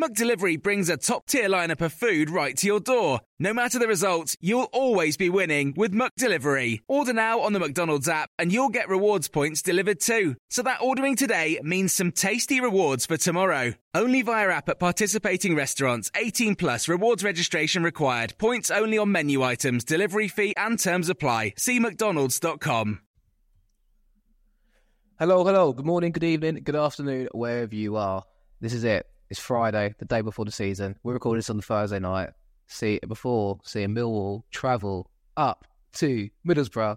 McDelivery brings a top-tier lineup of food right to your door. No matter the result, you'll always be winning with McDelivery. Order now on the McDonald's app and you'll get rewards points delivered too. So that ordering today means some tasty rewards for tomorrow. Only via app at participating restaurants. 18 plus rewards registration required. Points only on menu items, delivery fee and terms apply. See mcdonalds.com. Hello, hello. Good morning, good evening, good afternoon, wherever you are. This is it. It's Friday, the day before the season. We're recording this on the Thursday night. See before seeing Millwall travel up to Middlesbrough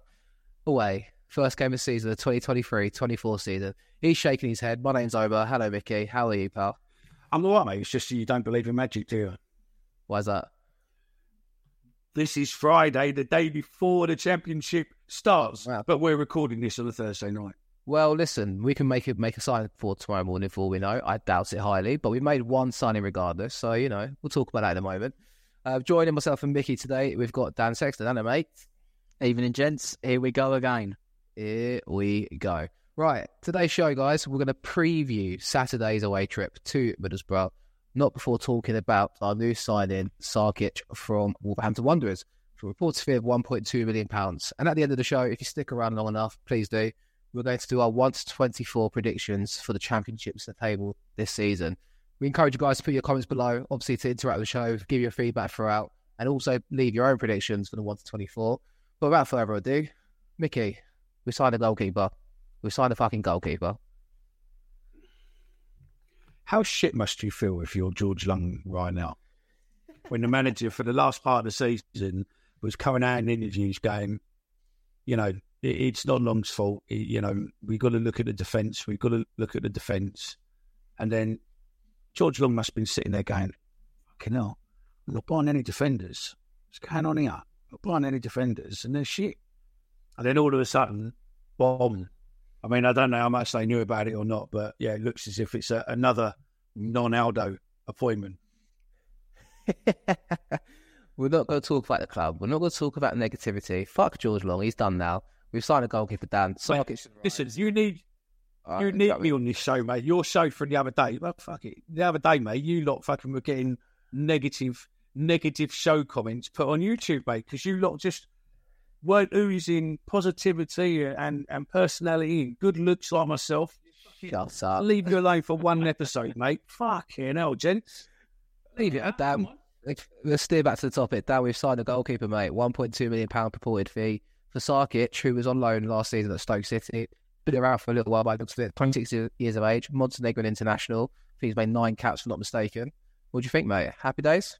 away. First game of the season, the 2023-24 season. He's shaking his head. My name's Omer. Hello, Mickey. How are you, pal? I'm all right, mate. It's just you don't believe in magic, do you? Why's that? This is Friday, the day before the championship starts, Wow. but we're recording this on a Thursday night. Well, listen, we can make it make a sign for tomorrow morning for all we know. I doubt it highly, but we made one signing regardless. So, you know, we'll talk about that in a moment. Uh, joining myself and Mickey today, we've got Dan Sexton. Hello, mate. Evening, gents. Here we go again. Here we go. Right, today's show, guys, we're going to preview Saturday's away trip to Middlesbrough, not before talking about our new signing, Sarkic from Wolverhampton Wanderers, for a reported fee of £1.2 million. And at the end of the show, if you stick around long enough, please do, we're going to do our 1 to 24 predictions for the championships at the table this season. We encourage you guys to put your comments below, obviously to interact with the show, give your feedback throughout, and also leave your own predictions for the 1 to 24. But without further ado, Mickey, we signed a goalkeeper. We signed a fucking goalkeeper. How shit must you feel if you're George Long right now? When the manager for the last part of the season was coming out in interviews going, you know, it's not Long's fault. You know, we've got to look at the defence. We've got to look at the defence. And then George Long must have been sitting there going, fucking hell, we're not buying any defenders. What's going on here? We're not buying any defenders. And they're shit. And then all of a sudden, bomb. I mean, I don't know how much they knew about it or not, but yeah, it looks as if it's a, another non-Aldo appointment. We're not going to talk about the club. We're not going to talk about negativity. Fuck George Long. He's done now. We've signed a goalkeeper, Dan. Sarkic should Listen, rise. you need All you need exactly. me on this show, mate. Your show from the other day. Well, fuck it. The other day, mate, you lot fucking were getting negative, negative show comments put on YouTube, mate, because you lot just weren't oozing positivity and, and personality and good looks like myself. Shut I'll up. leave you alone for one episode, mate. Fucking hell, gents. Leave it. Dan, let's steer back to the topic. Dan, we've signed a goalkeeper, mate. £1.2 million purported fee for Sarkic, who was on loan last season at Stoke City. Been around for a little while by looks of it. 26 years of age, Montenegrin international. I think he's made nine caps, if I'm not mistaken. What do you think, mate? Happy days?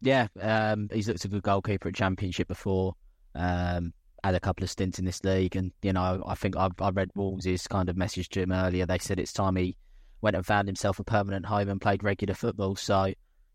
Yeah, um, he's looked a good goalkeeper at Championship before. Um, had a couple of stints in this league, and you know, I think I, I read Wolves' kind of message to him earlier. They said it's time he went and found himself a permanent home and played regular football. So,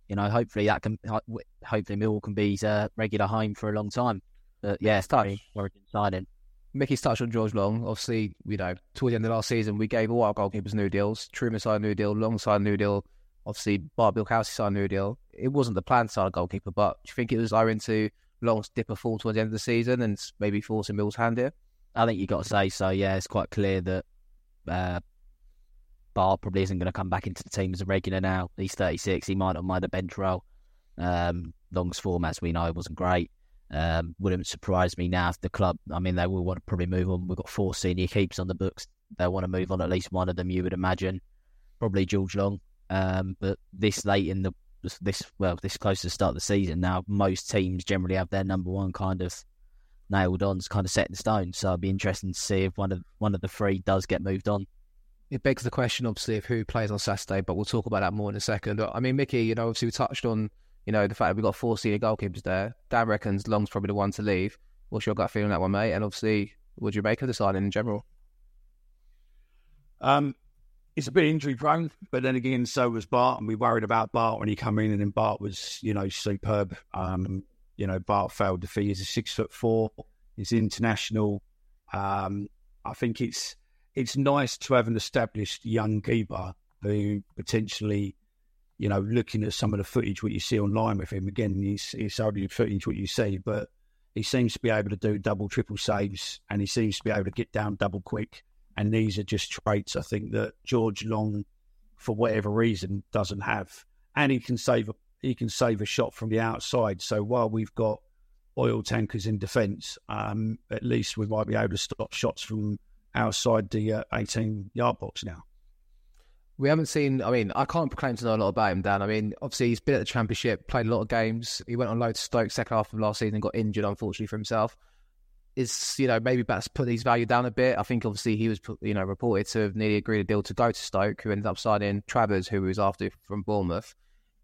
you know, hopefully that can, hopefully Millwall can be his uh, regular home for a long time. But yeah, very worrying signing. Mickey's touched on George Long. Obviously, you know, towards the end of last season, we gave all our goalkeepers new deals. Trueman signed a new deal, Long signed a new deal. Obviously, Bart Białkowski signed a new deal. It wasn't the plan to sign a goalkeeper, but do you think it was owing to Long's dip a fall towards the end of the season and maybe forcing Mill's hand here? I think you've got to say so. Yeah, it's quite clear that uh, Bart probably isn't going to come back into the team as a regular now. He's 36. He might not mind a bench role. Um, Long's form, as we know, wasn't great. Um, wouldn't surprise me now if the club. I mean, they will want to probably move on. We've got four senior keeps on the books. They'll want to move on at least one of them. You would imagine, probably George Long. Um, but this late in the this well, this close to the start of the season now, most teams generally have their number one kind of nailed on, it's kind of set in stone. So it'd be interesting to see if one of one of the three does get moved on. it begs the question, obviously, of who plays on Saturday, but we'll talk about that more in a second. I mean, Mickey, you know, obviously we touched on, you know, the fact that we've got four senior goalkeepers there. Dan reckons Long's probably the one to leave. What's your gut feeling on that one, mate? And obviously, would you make of the signing in general? Um, it's a bit injury prone, but then again, so was Bart, and we worried about Bart when he came in, and then Bart was, you know, superb. Um, you know, Bart failed the fee. He's a six foot four. He's international. Um, I think it's it's nice to have an established young keeper who potentially, you know, looking at some of the footage what you see online with him. Again, he's it's only footage what you see, but he seems to be able to do double, triple saves, and he seems to be able to get down double quick. And these are just traits I think that George Long, for whatever reason, doesn't have. And he can save a he can save a shot from the outside. So while we've got oil tankers in defence, um, at least we might be able to stop shots from outside the uh, 18 yard box now. We haven't seen. I mean, I can't proclaim to know a lot about him, Dan. I mean, obviously he's been at the championship, played a lot of games. He went on load to Stoke second half of last season, got injured unfortunately for himself. Is you know maybe that's put his value down a bit. I think obviously he was you know reported to have nearly agreed a deal to go to Stoke, who ended up signing Travers, who was after from Bournemouth.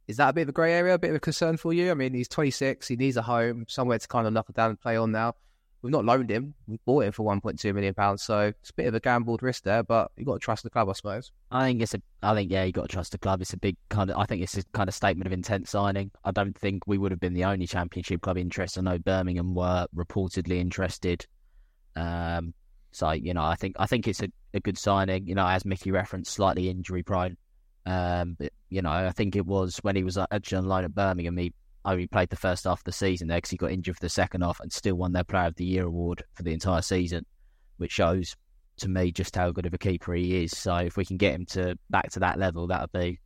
Is that a bit of a grey area, a bit of a concern for you? I mean, he's 26, he needs a home, somewhere to kind of knuckle down and play on now. We've not loaned him. We bought him for 1.2 million pounds, so it's a bit of a gambled risk there. But you've got to trust the club, I suppose. I think it's a. I think yeah, you have got to trust the club. It's a big kind of. I think it's a kind of statement of intent signing. I don't think we would have been the only Championship club interested. I know Birmingham were reportedly interested. Um, so you know, I think I think it's a, a good signing. You know, as Mickey referenced, slightly injury prone. Um, but, you know, I think it was when he was actually on loan at Birmingham. He only played the first half of the season there because he got injured for the second half and still won their Player of the Year award for the entire season, which shows to me just how good of a keeper he is. So if we can get him to back to that level, that would be,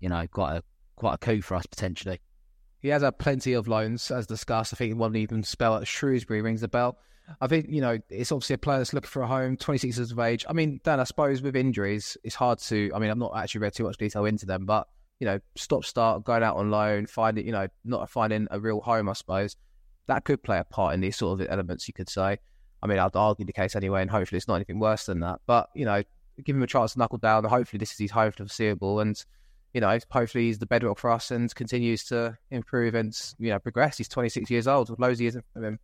you know, quite a quite a coup for us potentially. He has had plenty of loans, as discussed. I think one even spell at Shrewsbury rings a bell. I think, you know, it's obviously a player that's looking for a home, 26 years of age. I mean, Dan, I suppose with injuries, it's hard to, I mean, I've not actually read too much detail into them, but, you know, stop start, going out on loan, finding, you know, not finding a real home, I suppose, that could play a part in these sort of elements, you could say. I mean, I'd argue the case anyway, and hopefully it's not anything worse than that. But, you know, give him a chance to knuckle down, hopefully this is his home for the foreseeable. And, you know, hopefully he's the bedrock for us and continues to improve and, you know, progress. He's 26 years old, with loads of years of him.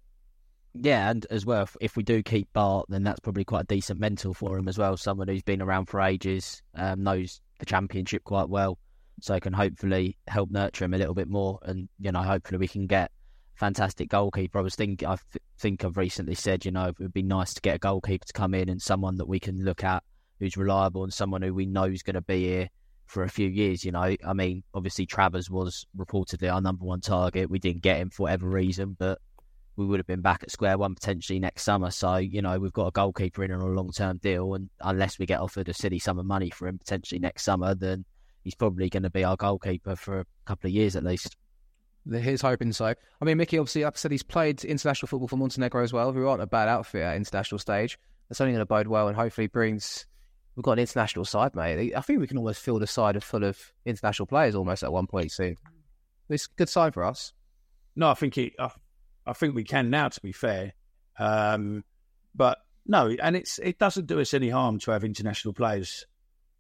Yeah, and as well, if, if, we do keep Bart, then that's probably quite a decent mentor for him as well. Someone who's been around for ages, um, knows the championship quite well, so I can hopefully help nurture him a little bit more. And you know, hopefully we can get fantastic goalkeeper. I was thinking, I think I've recently said, you know, it would be nice to get a goalkeeper to come in and someone that we can look at who's reliable and someone who we know is going to be here for a few years. You know, I mean, obviously Travers was reportedly our number one target. We didn't get him for whatever reason, but we would have been back at square one potentially next summer. So, you know, we've got a goalkeeper in on a long term deal. And unless we get offered a silly sum of money for him potentially next summer, then he's probably going to be our goalkeeper for a couple of years at least. Here's hoping so. I mean, Mickey, obviously, like I said, he's played international football for Montenegro as well, who aren't a bad outfit at international stage. That's only going to bode well and hopefully brings. We've got an international side, mate. I think we can almost fill the side full of international players almost at one point soon. It's a good sign for us. No, I think it. I I think we can now, to be fair. Um, but no, and it's it doesn't do us any harm to have international players,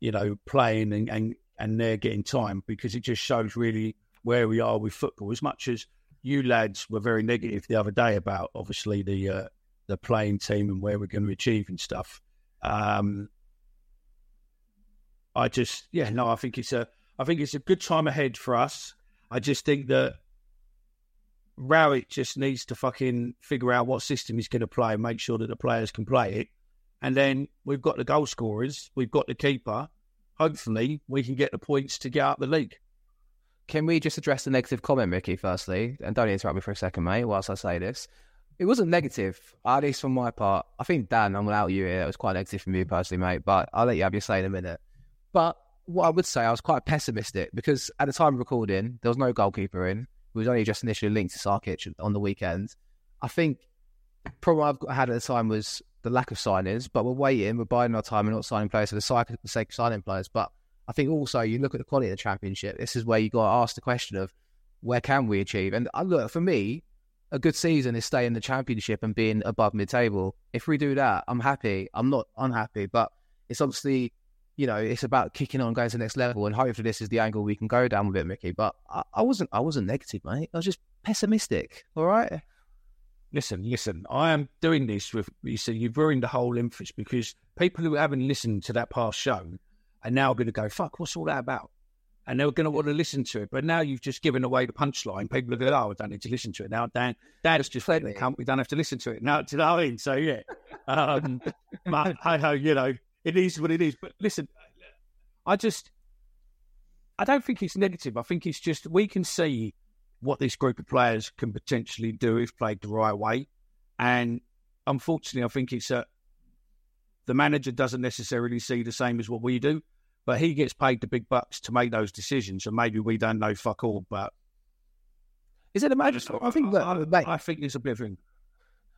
you know, playing and and, and they're getting time because it just shows really where we are with football. As much as you lads were very negative the other day about obviously the uh, the playing team and where we're going to achieve and stuff. Um, I just yeah no, I think it's a I think it's a good time ahead for us. I just think that Rowett just needs to fucking figure out what system he's going to play and make sure that the players can play it. And then we've got the goal scorers, we've got the keeper. Hopefully, we can get the points to get out the league. Can we just address the negative comment, Mickey, firstly? And don't interrupt me for a second, mate, whilst I say this. It wasn't negative, at least from my part. I think, Dan, I'm without you here. It was quite negative from you personally, mate, but I'll let you have your say in a minute. But what I would say, I was quite pessimistic because at the time of recording, there was no goalkeeper in who was only just initially linked to Sarkic on the weekend. I think problem I've had at the time was the lack of signings, but we're waiting, we're buying our time and not signing players for the sake of signing players. But I think also you look at the quality of the championship, this is where you got to ask the question of where can we achieve? And uh, look, for me, a good season is staying in the championship and being above mid table. If we do that, I'm happy. I'm not unhappy, but it's obviously you know, it's about kicking on, going to the next level, and hopefully this is the angle we can go down with it, Mickey. But I, I wasn't, I wasn't negative, mate. I was just pessimistic. All right. Listen, listen. I am doing this with you. See, you've ruined the whole emphasis because people who haven't listened to that past show are now going to go, "Fuck, what's all that about?" And they're going to want to listen to it. But now you've just given away the punchline. People are going, "Oh, I don't need to listen to it now." Dan, Dad has just said the cunt. We don't have to listen to it now. Do you what I mean? So yeah, um, but hey ho, you know, it is what it is. But listen, I just, I don't think it's negative. I think it's just we can see what this group of players can potentially do if played the right way. And unfortunately, I think it's a the manager doesn't necessarily see the same as what we do, but he gets paid the big bucks to make those decisions. And maybe we don't know fuck all, but is it a manager? I think that, I, mate, I think it's a bit of thing.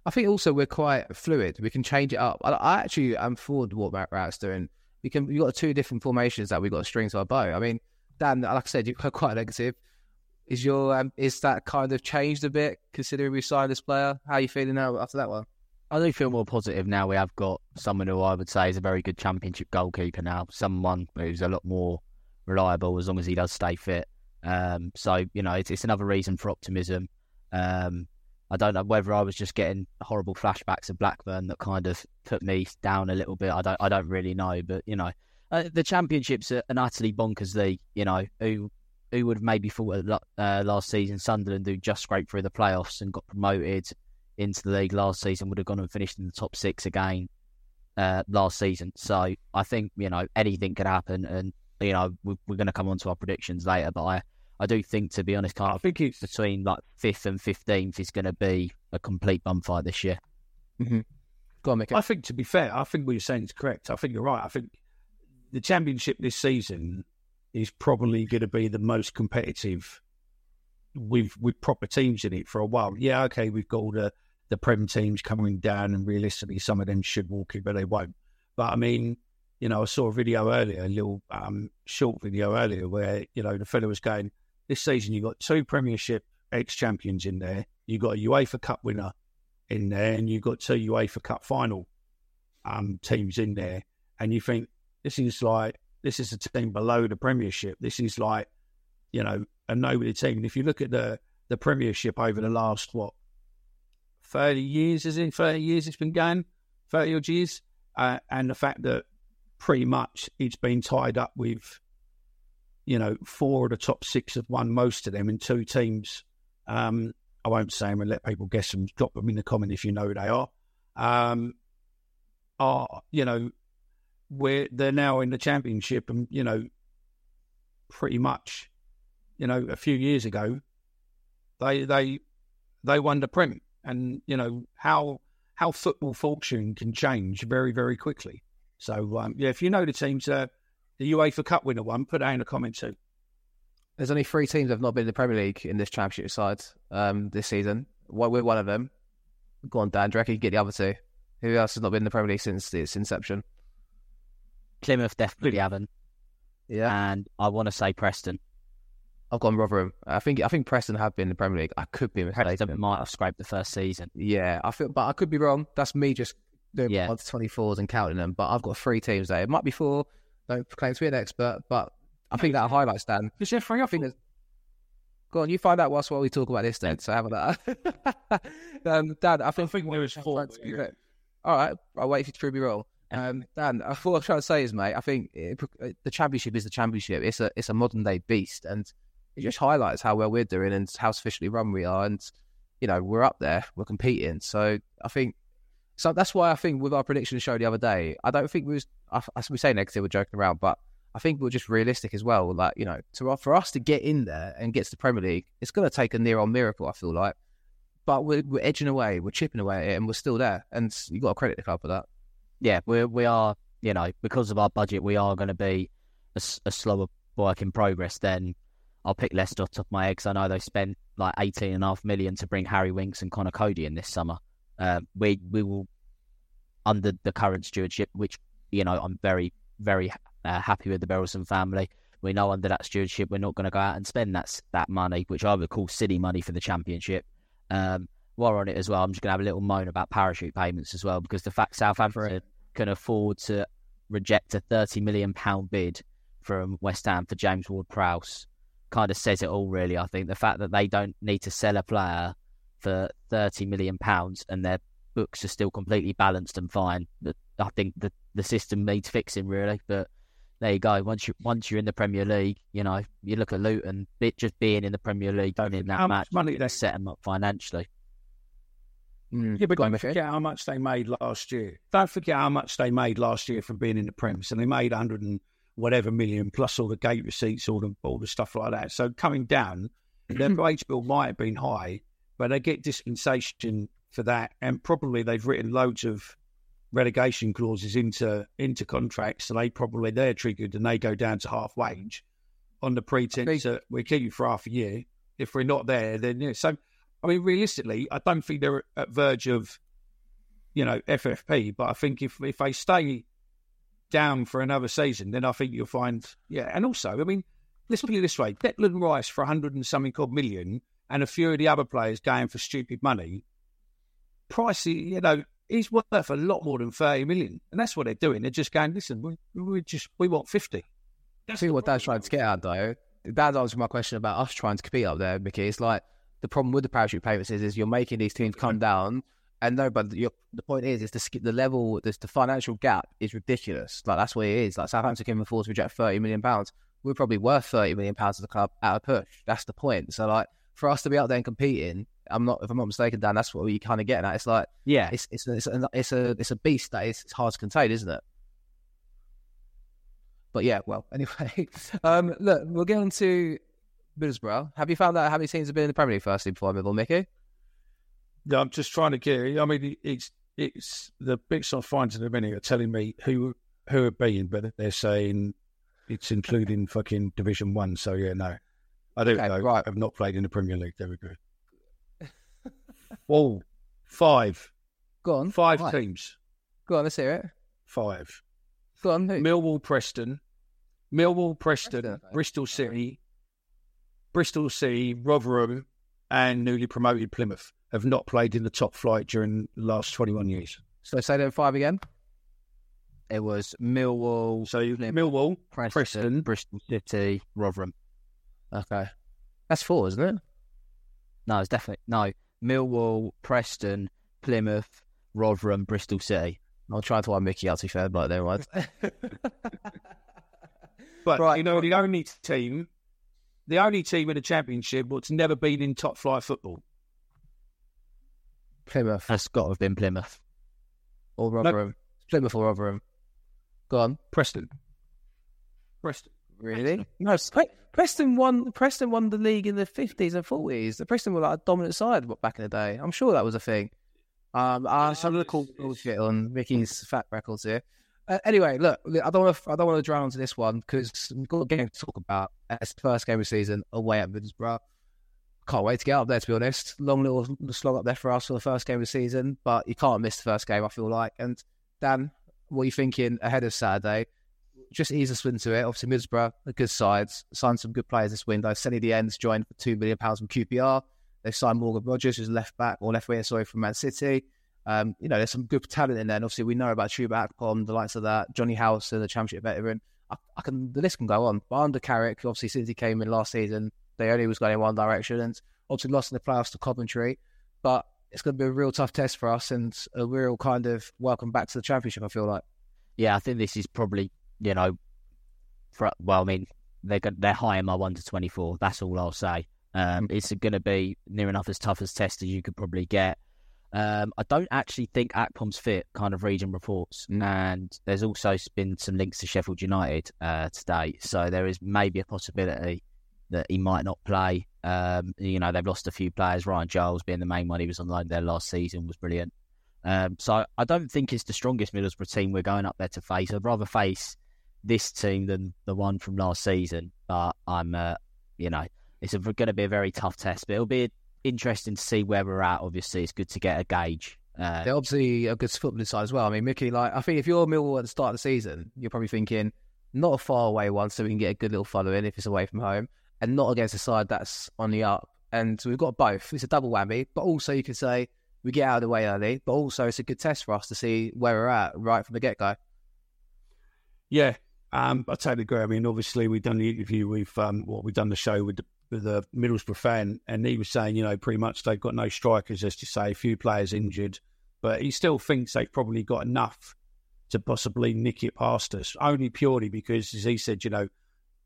I think also we're quite fluid. We can change it up. I, I actually am for what Matt Rowett's doing. We can. We've got two different formations that we've got a string to our bow. I mean, Dan, like I said, you've got quite negative. Is your um, is that kind of changed a bit considering we signed this player? How are you feeling now after that one? I do feel more positive now. We have got someone who I would say is a very good championship goalkeeper now. Someone who's a lot more reliable as long as he does stay fit. Um, so you know, it's, it's another reason for optimism. Um, I don't know whether I was just getting horrible flashbacks of Blackburn that kind of put me down a little bit. I don't, I don't really know, but you know, uh, the championships are an utterly bonkers league. You know, who who would have maybe thought uh, last season Sunderland who just scraped through the playoffs and got promoted into the league last season would have gone and finished in the top six again uh, last season. So I think you know anything could happen, and you know we're, we're going to come on to our predictions later. But I, I do think, to be honest, I think it's between like fifth and fifteenth is going to be a complete bum fight this year. Mm-hmm. Go on, Mick. I think to be fair, I think what you're saying is correct. I think you're right. I think the championship this season is probably going to be the most competitive with with proper teams in it for a while. Yeah, okay, we've got all the the prem teams coming down, and realistically, some of them should walk it, but they won't. But I mean, you know, I saw a video earlier, a little um, short video earlier, where you know the fellow was going. This season, you got two Premiership ex champions in there. You got a UEFA Cup winner in there, and you've got two UEFA Cup final um, teams in there. And you think this is like this is a team below the Premiership. This is like, you know, a nobody team. And if you look at the the Premiership over the last what thirty years, is it thirty years? It's been going thirty odd years, uh, and the fact that pretty much it's been tied up with, you know, four of the top six have won most of them, and two teams. Um, I won't say them and let people guess them. Drop them in the comment if you know who they are. Um, are you know where they're now in the championship and you know pretty much you know a few years ago they they they won the prem. And you know how how football fortune can change very very quickly. So um, yeah if you know the teams uh, the UEFA Cup winner one put that in the comments too. There's only three teams that have not been in the Premier League in this championship side um, this season. We're one of them. Go on Dan do you reckon you get the other two? Who else has not been in the Premier League since its inception Plymouth definitely haven't. Yeah, and I want to say Preston. I've gone Rotherham. I think I think Preston have been in the Premier League. I could be mistaken. Preston might have scraped the first season. Yeah, I feel, but I could be wrong. That's me just doing yeah. twenty fours and counting them. But I've got three teams there. It might be four. Don't claim to be an expert, but I think that highlights Dan. Is there three? I think. Go on, you find out whilst while we talk about this then. So have that. um, Dan, I think, I think there was four. All right, I'll wait for you to prove me wrong. Um, Dan, what I'm trying to say is, mate, I think it, the championship is the championship. It's a it's a modern day beast, and it just highlights how well we're doing and how sufficiently run we are, and you know we're up there, we're competing. So I think so. That's why I think with our prediction show the other day, I don't think we was as we say negative, we're joking around, but I think we're just realistic as well. Like you know, to for us to get in there and get to the Premier League, it's going to take a near on miracle. I feel like, but we're, we're edging away, we're chipping away at it, and we're still there, and you've got to credit the club for that yeah, we we are you know because of our budget, we are going to be a, a, slower work in progress. Then I'll pick Leicester top of my eggs. I know they spent like eighteen and a half million to bring Harry Winks and Conor Coady in this summer. Uh, we we will under the current stewardship, which you know I'm very very uh, happy with the Berylson family. We know under that stewardship, we're not going to go out and spend that that money, which I would call city money for the championship. Um, while we're on it as well, I'm just going to have a little moan about parachute payments as well, because the fact South Southampton can afford to reject a thirty million pound bid from West Ham for James Ward-Prowse kind of says it all. Really, I think the fact that they don't need to sell a player for thirty million pounds and their books are still completely balanced and fine. I think the the system needs fixing really, but there you go. Once you once you're in the Premier League, you know you look at Luton, bit just being in the Premier League and in that how match, much money they set them up financially. Mm. Yeah, but don't forget how much they made last year. Don't forget how much they made last year from being in the Prem. So they made 100 and whatever million plus all the gate receipts, all the all the stuff like that. So coming down, their wage bill might have been high, but they get dispensation for that, and probably they've written loads of relegation clauses into into contracts, so they probably they're triggered and they go down to half wage on the pretense that we keep you for half a year. If we're not there, then yeah. So I mean, realistically, I don't think they're at verge of, you know, FFP. But I think if if they stay down for another season, then I think you'll find, yeah. And also, I mean, let's put it this way: Declan Rice for a hundred and something odd million, and a few of the other players going for stupid money. Price, you know, he's worth a lot more than thirty million, and that's what they're doing. They're just going, listen, we, we just we want fifty. I see what Dan's trying to get at, though. Dan's answering my question about us trying to compete up there, Mickey. It's like the problem with the parachute payments is, is you're making these teams come down, and no, but you're, the point is, is the the level, this, the financial gap is ridiculous. Like that's what it is. Like Southampton can afford to reject thirty million pounds. We're probably worth thirty million pounds as a club at a push. That's the point. So like for us to be out there and competing, I'm not, if I'm not mistaken, Dan, that's what we kind of getting at. It's like Yeah, it's it's a, it's a it's a it's a beast that is it's hard to contain, isn't it? But yeah, well, anyway, um, look, we'll get on to Middlesbrough. Have you found out how many teams have been in the Premier League firstly before I move Mickey? Yeah, I'm just trying to get. I mean, it's it's the bits I'm finding in a minute are telling me who who have been, but they're saying it's including fucking Division One. So yeah, no, I don't Okay, know. right. I've not played in the Premier League. There we go. Whoa, five, Go on, five Right. teams, Go on, let's hear it. five. Go on, who? Millwall, Preston, Millwall, Preston, Preston. Bristol City, Bristol City, Rotherham, and newly promoted Plymouth have not played in the top flight during the last 21 years. so say them five again. it was Millwall, So Millwall, Preston, Preston, Bristol City, Rotherham. Okay, that's four, isn't it? No, it's definitely no Millwall, Preston, Plymouth, Rotherham, Bristol City. I'll try to wind Mickey out to be fair, but there was. but Right. you know the only team, the only team in the championship that's never been in top flight football. Plymouth That's got to have been Plymouth. or Rotherham. Plymouth or Rotherham. Go on. Preston, Preston. Really? No, Pre- Preston won. Preston won the league in the fifties and forties. The Preston were like a dominant side back in the day. I'm sure that was a thing. Um, I'm Yes, going to yes, call bullshit on Mickey's fat records here. Uh, anyway, look, I don't want to. I don't want to drown into this one because we've got a game to talk about. It's the first game of the season away at Middlesbrough. Can't wait to get up there. To be honest, long little slog up there for us for the first game of the season, but you can't miss the first game. I feel like. And Dan, what are you thinking ahead of Saturday? just ease us into it. Obviously, Middlesbrough, a good side, signed some good players this window. Seny Dieng joined for two million pounds from QPR. They've signed Morgan Rogers, who's left back or left winger, sorry, from Man City. Um, you know, there's some good talent in there. And obviously, we know about Chuba Akpom, the likes of that, Jonny Howson, the Championship veteran. I, I can the list can go on. But under Carrick, obviously, since he came in last season, they only was going in one direction, and obviously lost in the playoffs to Coventry. But it's going to be a real tough test for us, and a real kind of welcome back to the Championship. I feel like. Yeah, I think this is probably you know, for well, I mean they're they're high in my one to twenty four. That's all I'll say. Um, it's going to be near enough as tough as test as you could probably get. Um, I don't actually think Akpom's fit, kind of reading reports, and there's also been some links to Sheffield United uh, today, so there is maybe a possibility that he might not play. Um, you know, they've lost a few players. Ryan Giles being the main one, he was on loan there last season, was brilliant. Um, so I don't think it's the strongest Middlesbrough team we're going up there to face. I'd rather face this team than the one from last season. But I'm, uh, you know, it's going to be a very tough test. But it'll be interesting to see where we're at. Obviously, it's good to get a gauge. Uh, They're obviously a good footballing side as well. I mean, Mickey, like I think if you're Millwall at the start of the season, you're probably thinking not a far away one, so we can get a good little following if it's away from home, and not against a side that's on the up. And we've got both. It's a double whammy, but also you could say we get out of the way early, but also it's a good test for us to see where we're at right from the get go. Yeah, um, I totally agree. I mean, obviously, we've done the interview with um, what we've done the show with the, with the Middlesbrough fan, and he was saying, you know, pretty much they've got no strikers, as to say, a few players injured, but he still thinks they've probably got enough to possibly nick it past us, only purely because, as he said, you know,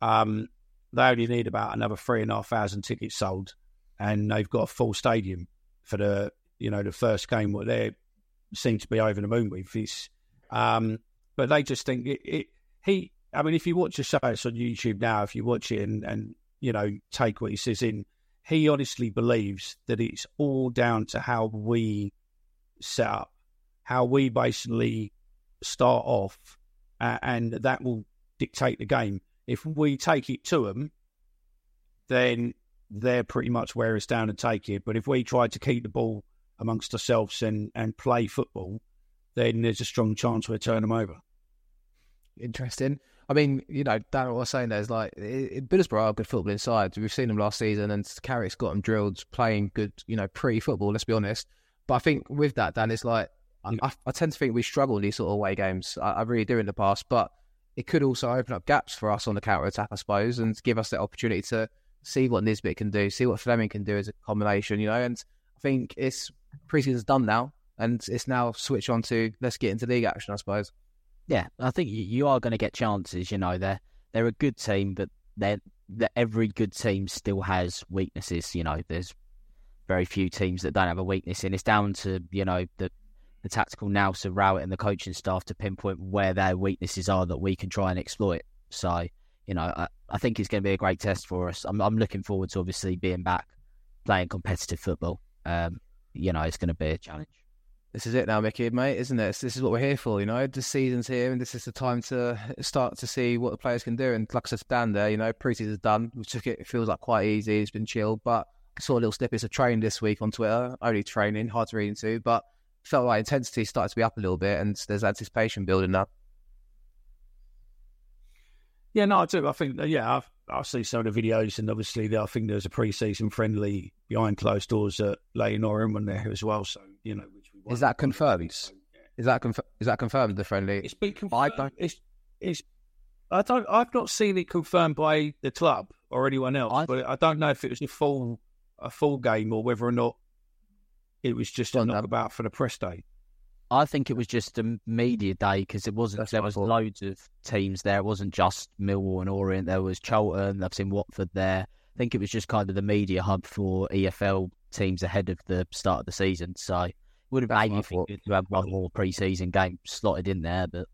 um, they only need about another three and a half thousand tickets sold, and they've got a full stadium for the, you know, the first game. What they seem to be over the moon with. It's, um, but they just think it, it he I mean, if you watch the show, it's on YouTube now. If you watch it and, and you know take what he says in, he honestly believes that it's all down to how we set up, how we basically start off, uh, and that will dictate the game. If we take it to them, then they're pretty much wear us down and take it. But if we try to keep the ball amongst ourselves and, and play football, then there's a strong chance we'll turn them over. Interesting. I mean, you know, Dan, what I was saying there is like, it, Middlesbrough are good football inside. We've seen them last season, and Carrick's got them drilled playing good, you know, pre football, let's be honest. But I think with that, Dan, it's like, I, I tend to think we struggle in these sort of away games. I, I, really do in the past, but it could also open up gaps for us on the counter attack, I suppose, and give us the opportunity to see what Nisbet can do, see what Flemming can do as a combination, you know. And I think it's preseason's done now, and it's now switch on to let's get into league action, I suppose. Yeah, I think you are going to get chances. You know, they're they're a good team, but they're, they're, every good team still has weaknesses. You know, there's very few teams that don't have a weakness, and it's down to you know the the tactical nous to Rowett and the coaching staff to pinpoint where their weaknesses are that we can try and exploit. So, you know, I, I think it's going to be a great test for us. I'm, I'm looking forward to obviously being back playing competitive football. Um, you know, it's going to be a challenge this is it now, Mickey, mate, isn't it? This is what we're here for, you know. The season's here, and this is the time to start to see what the players can do. And like I said, Dan there, you know, preseason's done. We took it; it feels like quite easy. It's been chilled, but I saw a little snippets of training this week on Twitter. Only training, hard to read into, but felt like intensity started to be up a little bit, and there's anticipation building up. Yeah, no, I do. I think, yeah, I've, I see some of the videos, and obviously, I think there's a pre-season friendly behind closed doors at Leyton Orient one there as well. So, you know, is that confirmed? Is that conf- is that confirmed? The friendly. It's been confirmed. I don't. It's, it's. I don't. I've not seen it confirmed by the club or anyone else, I, but I don't know if it was a full a full game or whether or not it was just a knockabout for the press day. I think it was just a media day because it wasn't. That's there was loads of teams there. It wasn't just Millwall and Orient. There was Charlton. I've seen Watford there. I think it was just kind of the media hub for EFL teams ahead of the start of the season. So would have been maybe good to have one more pre-season game slotted in there, but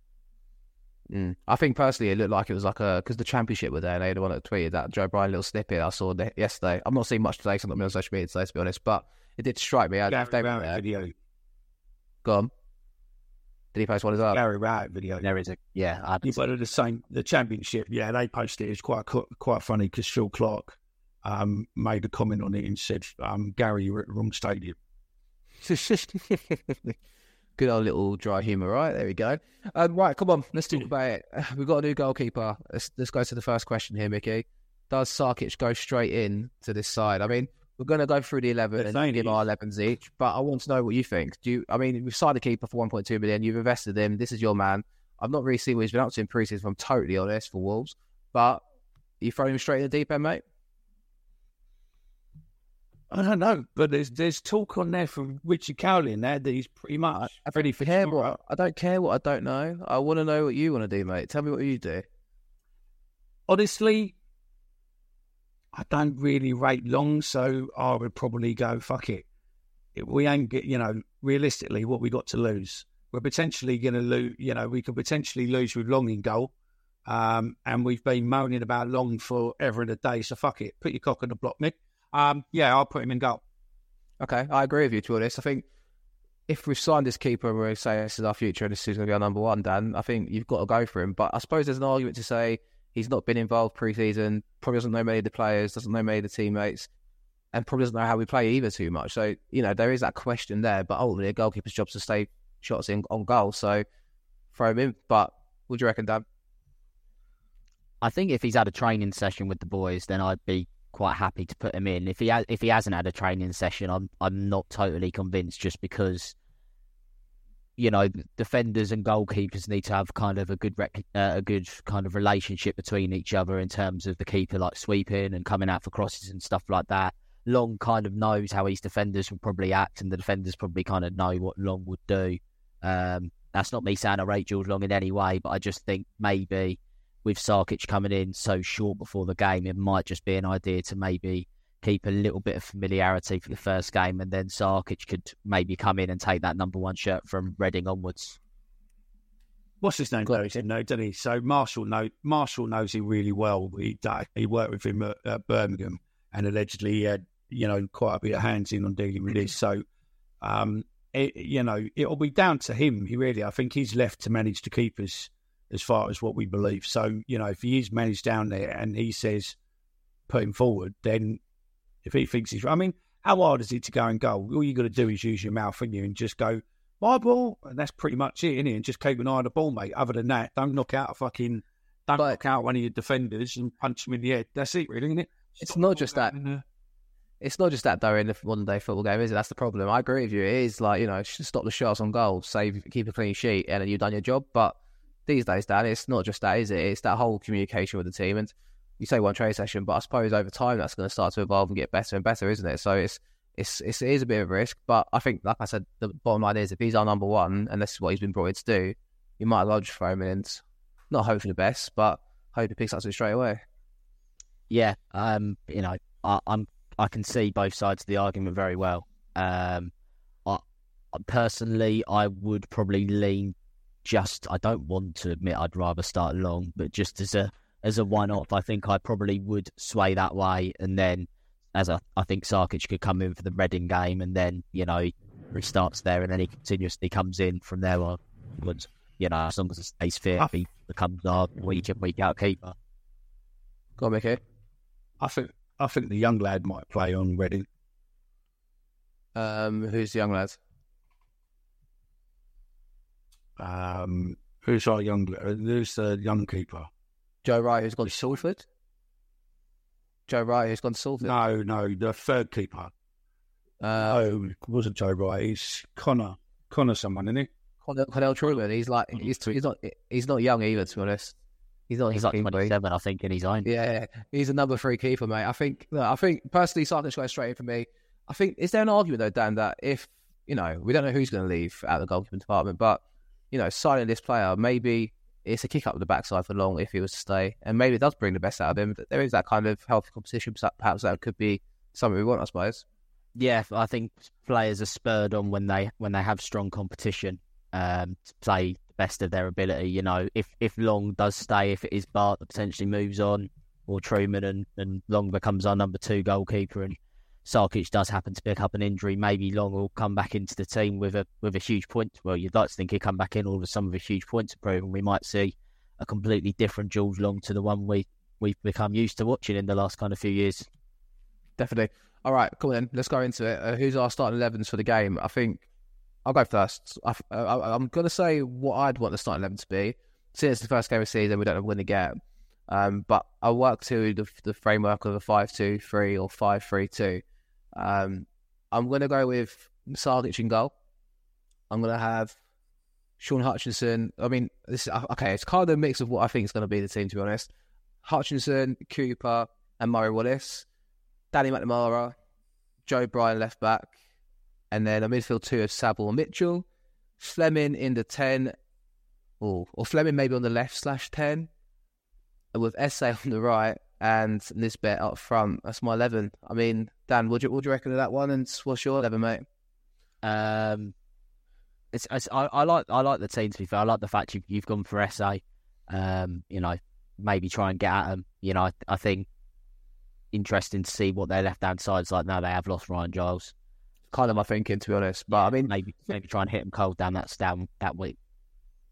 mm. I think personally it looked like it was like a because the championship were there. and They the one that tweeted that Joe Bryan little snippet I saw yesterday. I'm not seeing much today, so I'm not on social media today to be honest, but it did strike me. Gary Rowett video. Go on. Did he post one as well? Gary Rowett video. There is a yeah. I yeah, but the same the championship. Yeah, they posted it. It's quite quite funny because Phil Clark um, made a comment on it and said, um, "Gary, you're at the wrong stadium." Good old little dry humour, right? There we go. Um, right, come on, let's talk about it. We've got a new goalkeeper. Let's, let's go to the first question here, Mickey. Does Sarkic go straight in to this side? I mean, we're going to go through the 11 and give our 11s each, but I want to know what you think. Do you, I mean, we've signed a keeper for 1.2 million. You've invested in him. This is your man. I've not really seen what he's been up to in preseason, if I'm totally honest, for Wolves. But you throwing him straight in the deep end, mate? I don't know, but there's there's talk on there from Richard Cawley in there that he's pretty much I, ready for care what, I don't care what I don't know. I want to know what you want to do, mate. Tell me what you do. Honestly, I don't really rate long, so I would probably go fuck it. We ain't get you know realistically what we got to lose. We're potentially going to lose. You know, we could potentially lose with Long in goal. Um, and we've been moaning about Long forever and a day. So fuck it, put your cock in the block, Mick. Um, yeah, I'll put him in goal. Okay, I agree with you to this. I think if we've signed this keeper and we're saying this is our future and this is going to be our number one, Dan, I think you've got to go for him. But I suppose there's an argument to say he's not been involved pre-season, probably doesn't know many of the players, doesn't know many of the teammates, and probably doesn't know how we play either too much. So you know there is that question there. But ultimately, a goalkeeper's job is to stay shots in on goal. So throw him in. But what do you reckon, Dan? I think if he's had a training session with the boys, then I'd be quite happy to put him in. If he has, if he hasn't had a training session, I'm I'm not totally convinced just because you know, defenders and goalkeepers need to have kind of a good rec- uh, a good kind of relationship between each other in terms of the keeper like sweeping and coming out for crosses and stuff like that. Long kind of knows how his defenders will probably act, and the defenders probably kind of know what Long would do. Um, that's not me saying I rate George Long in any way, but I just think maybe with Sarkic coming in so short before the game, it might just be an idea to maybe keep a little bit of familiarity for the first game, and then Sarkic could maybe come in and take that number one shirt from Reading onwards. What's his name? Knows him, no, doesn't he? So Marshall know Marshall knows him really well. He he worked with him at, at, Birmingham, and allegedly he had you know quite a bit of hands in on dealing with this. So, um, it, you know, it'll be down to him. He really, I think he's left to manage the keepers as far as what we believe. So, you know, if he is managed down there and he says put him forward, then if he thinks he's, I mean, how hard is it to go and go? All you got to do is use your mouth, and you, and just go my ball, and that's pretty much it, isn't it? And just keep an eye on the ball, mate. Other than that, don't knock out a fucking, don't but, knock out one of your defenders and punch him in the head. That's it, really, isn't it? It's not just that. It's not just that though in the modern day football game, is it? That's the problem. I agree with you. It is like you know, stop the shots on goal, save, keep a clean sheet, and then you've done your job. But these days, Dan, it's not just that, is it? It's that whole communication with the team. And you say one training session, but I suppose over time that's going to start to evolve and get better and better, isn't it? So it's it's, it's it is a bit of a risk, but I think, like I said, the bottom line is if he's our number one and this is what he's been brought in to do, you might as well just throw him in and not hope for the best, but hope he picks up straight away. Yeah, um, you know, I, I'm I can see both sides of the argument very well. Um, I personally, I would probably lean just. I don't want to admit I'd rather start long, but just as a as a one off, I think I probably would sway that way. And then, as a, I think Sarkic could come in for the Reading game, and then you know he restarts there, and then he continuously comes in from there on. onwards. You know, as long as he stays fit, he becomes our week in week out keeper. Go on, Mickey. I think I think the young lad might play on Reading. Um, who's the young lad? Um, who's our young? Who's the young keeper? Joe Wright, who's gone to Salford. Joe Wright, who's gone to Salford. No, no, the third keeper. Uh, oh, it wasn't Joe Wright. He's Connor. Connor, someone, isn't he? Connor, Connal Trueman. He's like he's he's not he's not young either. To be honest, he's not. He's like twenty seven, I think, in his own. Yeah, he's a number three keeper, mate. I think. Look, I think personally, Sarkic goes straight in for me. I think is there an argument though, Dan, that if you know we don't know who's going to leave out of the goalkeeping department, but you know signing this player maybe it's a kick up the backside for Long if he was to stay, and maybe it does bring the best out of him. But there is that kind of healthy competition. Perhaps that could be something we want, I suppose. Yeah, I think players are spurred on when they when they have strong competition um, to play the best of their ability. You know, if if Long does stay, if it is Bart that potentially moves on, or Trueman and, and Long becomes our number two goalkeeper, and Sarkic does happen to pick up an injury, maybe Long will come back into the team with a with a huge point. Well, you'd like to think he'd come back in all with some of a huge points and we might see a completely different George Long to the one we we've become used to watching in the last kind of few years. Definitely. All right, cool then. Let's go into it. Uh, who's our starting 11s for the game? I think I'll go first. I, am going to say what I'd want the starting 11 to be. Since it's the first game of the season, we don't know when to get. Um, but I'll work to the, the framework of a 5 2 3 or 5 3 2. Um, I'm going to go with Sarkic in goal. I'm going to have Shaun Hutchinson. I mean, this uh, okay. It's kind of a mix of what I think is going to be the team, to be honest. Hutchinson, Cooper, and Murray Wallace. Danny McNamara, Joe Bryan left back, and then a midfield two of Saville Mitchell. Flemming in the ten, or or Flemming maybe on the left slash ten, with Esse on the right, and Nisbet up front. That's my eleven. I mean, Dan, what do you, what do you reckon of that one? And what's your eleven, mate? Um, it's, it's I, I, like I like the team. To be fair, I like the fact you've you've gone for Esse. Um, you know, maybe try and get at them. You know, I, I think interesting to see what their left hand side's like now. They have lost Ryan Giles. Kind of my thinking, to be honest. But yeah, I mean, maybe maybe try and hit them cold down that down that week.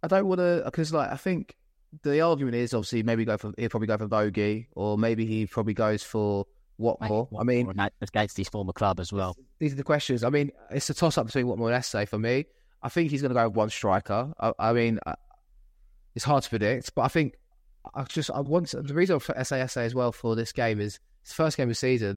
I don't want to because like I think the argument is obviously maybe go for he'll probably go for Bogey or maybe he probably goes for Watmore. I mean, against his former club as well. These are the questions. I mean, it's a toss up between Watmore and Esse for me. I think he's going to go with one striker. I, I mean, uh, it's hard to predict, but I think I just I want the reason for SASA as well for this game is it's the first game of the season.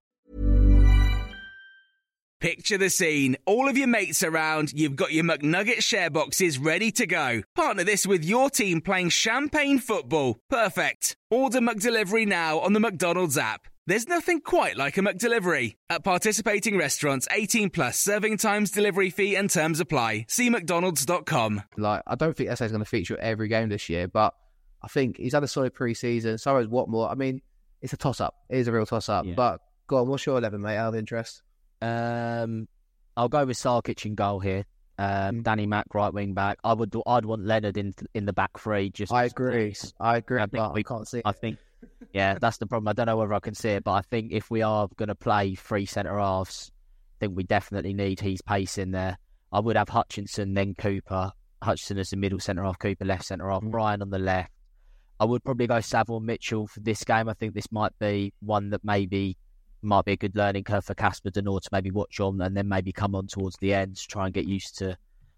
Picture the scene. All of your mates around, you've got your McNugget share boxes ready to go. Partner this with your team playing champagne football. Perfect. Order McDelivery now on the McDonald's app. There's nothing quite like a McDelivery. At participating restaurants, 18 plus serving times, delivery fee and terms apply. See mcdonalds.com. Like, I don't think Esse is going to feature at every game this year, but I think he's had a solid pre-season. So is Watmore. I mean, it's a toss-up. It is a real toss-up. Yeah. But go on, what's your eleven, mate? Out of interest. Um, I'll go with Šarkić in goal here. Um, Danny Mack right wing back. I would. I'd want Leonard in in the back three. Just I agree. I agree. I think but we- can't see. It. I think, yeah, that's the problem. I don't know whether I can see it, but I think if we are going to play three centre halves, I think we definitely need his pace in there. I would have Hutchinson, then Cooper. Hutchinson as the middle centre half, Cooper left centre half, Mm. Bryan on the left. I would probably go Saville Mitchell for this game. I think this might be one that maybe might be a good learning curve for Casper De Norre to maybe watch on and then maybe come on towards the end to try and get used to a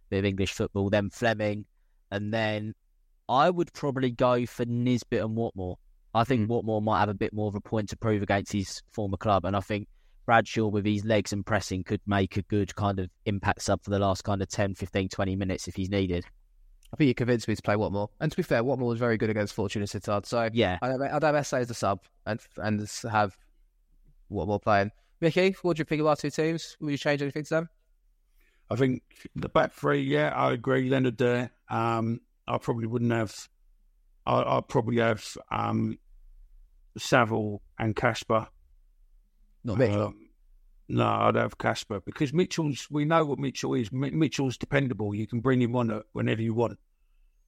bit of English football. Then Flemming, and then I would probably go for Nisbet and Watmore. I think hmm. Watmore might have a bit more of a point to prove against his former club, and I think Bradshaw with his legs and pressing could make a good kind of impact sub for the last kind of 10, 15, 20 minutes if he's needed. I think you convinced me to play Watmore. And to be fair, Watmore was very good against Fortuna Sittard. So Yeah. I'd have, I'd have Esse as the sub and and just have Watmore playing. Mickey, what do you think of our two teams? Will you change anything to them? I think the back three, yeah, I agree. Leonard there. Um, I probably wouldn't have. I, I'd probably have um, Saville and Casper. Not me. Um, no, I'd have Casper because Mitchell's. We know what Mitchell is. Mi- Mitchell's dependable. You can bring him on whenever you want.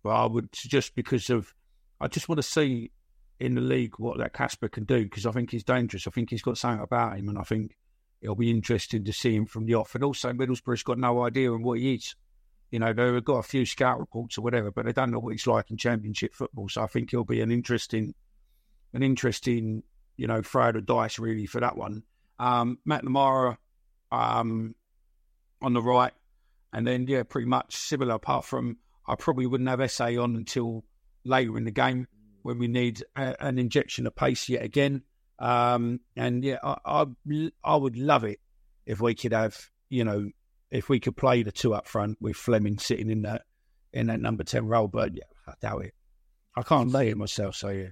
But I would just because of. I just want to see in the league what that Casper can do because I think he's dangerous. I think he's got something about him, and I think it'll be interesting to see him from the off. And also, Middlesbrough's got no idea on what he is. You know, they've got a few scout reports or whatever, but they don't know what he's like in Championship football. So I think he'll be an interesting, an interesting, you know, throw the dice really for that one. Um, McNamara um, on the right, and then yeah, pretty much similar. Apart from I probably wouldn't have Esse on until later in the game when we need a, an injection of pace yet again. Um, and yeah, I, I I would love it if we could have you know if we could play the two up front with Flemming sitting in that in that number ten role. But yeah, I doubt it. I can't lay it myself. So yeah.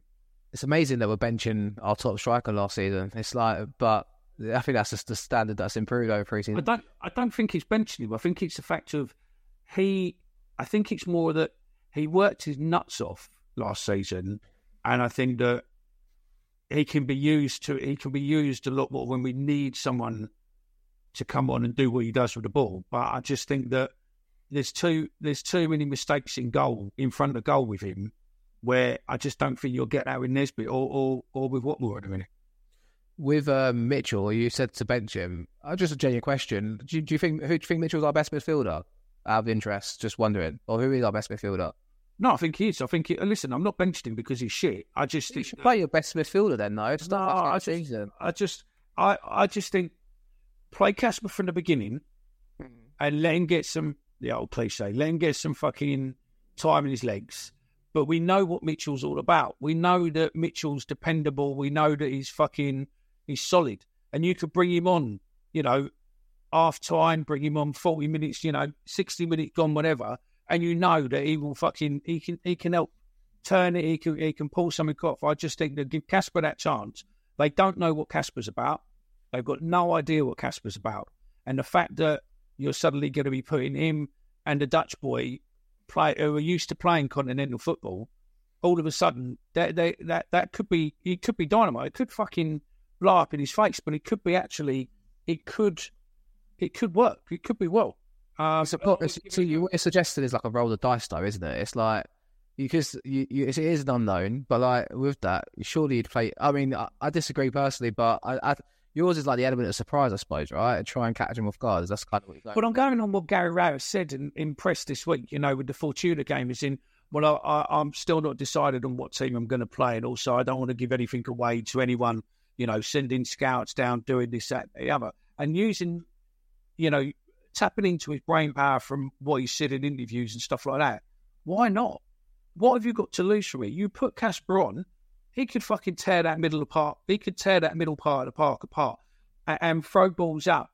It's amazing that we're benching our top striker last season. It's like, but I think that's just the standard that's improved over I pre-season. don't. I don't think it's benching him. I think it's the fact of he. I think it's more that he worked his nuts off last season, and I think that he can be used to. He can be used a lot more when we need someone to come on and do what he does with the ball. But I just think that there's too there's too many mistakes in goal in front of goal with him, where I just don't think you'll get that with Nisbet or or, or with Watmore at the minute. With uh, Mitchell, you said to bench him. Uh, just a genuine question. Do you, do you think who do you think Mitchell's our best midfielder? Out of interest, just wondering, or who is our best midfielder? No, I think he is. I think. He, listen, I'm not benching him because he's shit. I just You should play your best midfielder then, though. No, I just, season. I just, I, I just think play Casper from the beginning hmm. and let him get some, the old cliche, let him get some fucking time in his legs. But we know what Mitchell's all about. We know that Mitchell's dependable. We know that he's fucking, he's solid. And you could bring him on, you know, half time, bring him on 40 minutes, you know, 60 minutes gone, whatever. And you know that he will fucking, he can, he can help turn it. He can, he can pull something off. I just think that give Casper that chance. They don't know what Casper's about. They've got no idea what Casper's about. And the fact that you're suddenly going to be putting him and the Dutch boy play who are used to playing continental football, all of a sudden that they, that that could be it could be dynamite. It could fucking blow up in his face, but it could be actually it could it could work. It could be well. Um, So, Paul, it's- so you, you're suggesting is like a roll of dice, though, isn't it? It's like because you, you, it is an unknown, but like with that, surely you'd play. I mean, I, I disagree personally, but I, I Yours is like the element of surprise, I suppose, right? And try and catch him off guard. That's kind of what. But I'm going on what Gary Rowett said in, in press this week, you know, with the Fortuna game is in, well, I, I'm still not decided on what team I'm going to play. And also, I don't want to give anything away to anyone, you know, sending scouts down, doing this, that, the other. And using, you know, tapping into his brain power from what he said in interviews and stuff like that. Why not? What have you got to lose from it? You put Casper on, he could fucking tear that middle apart. He could tear that middle part of the park apart and, and throw balls up.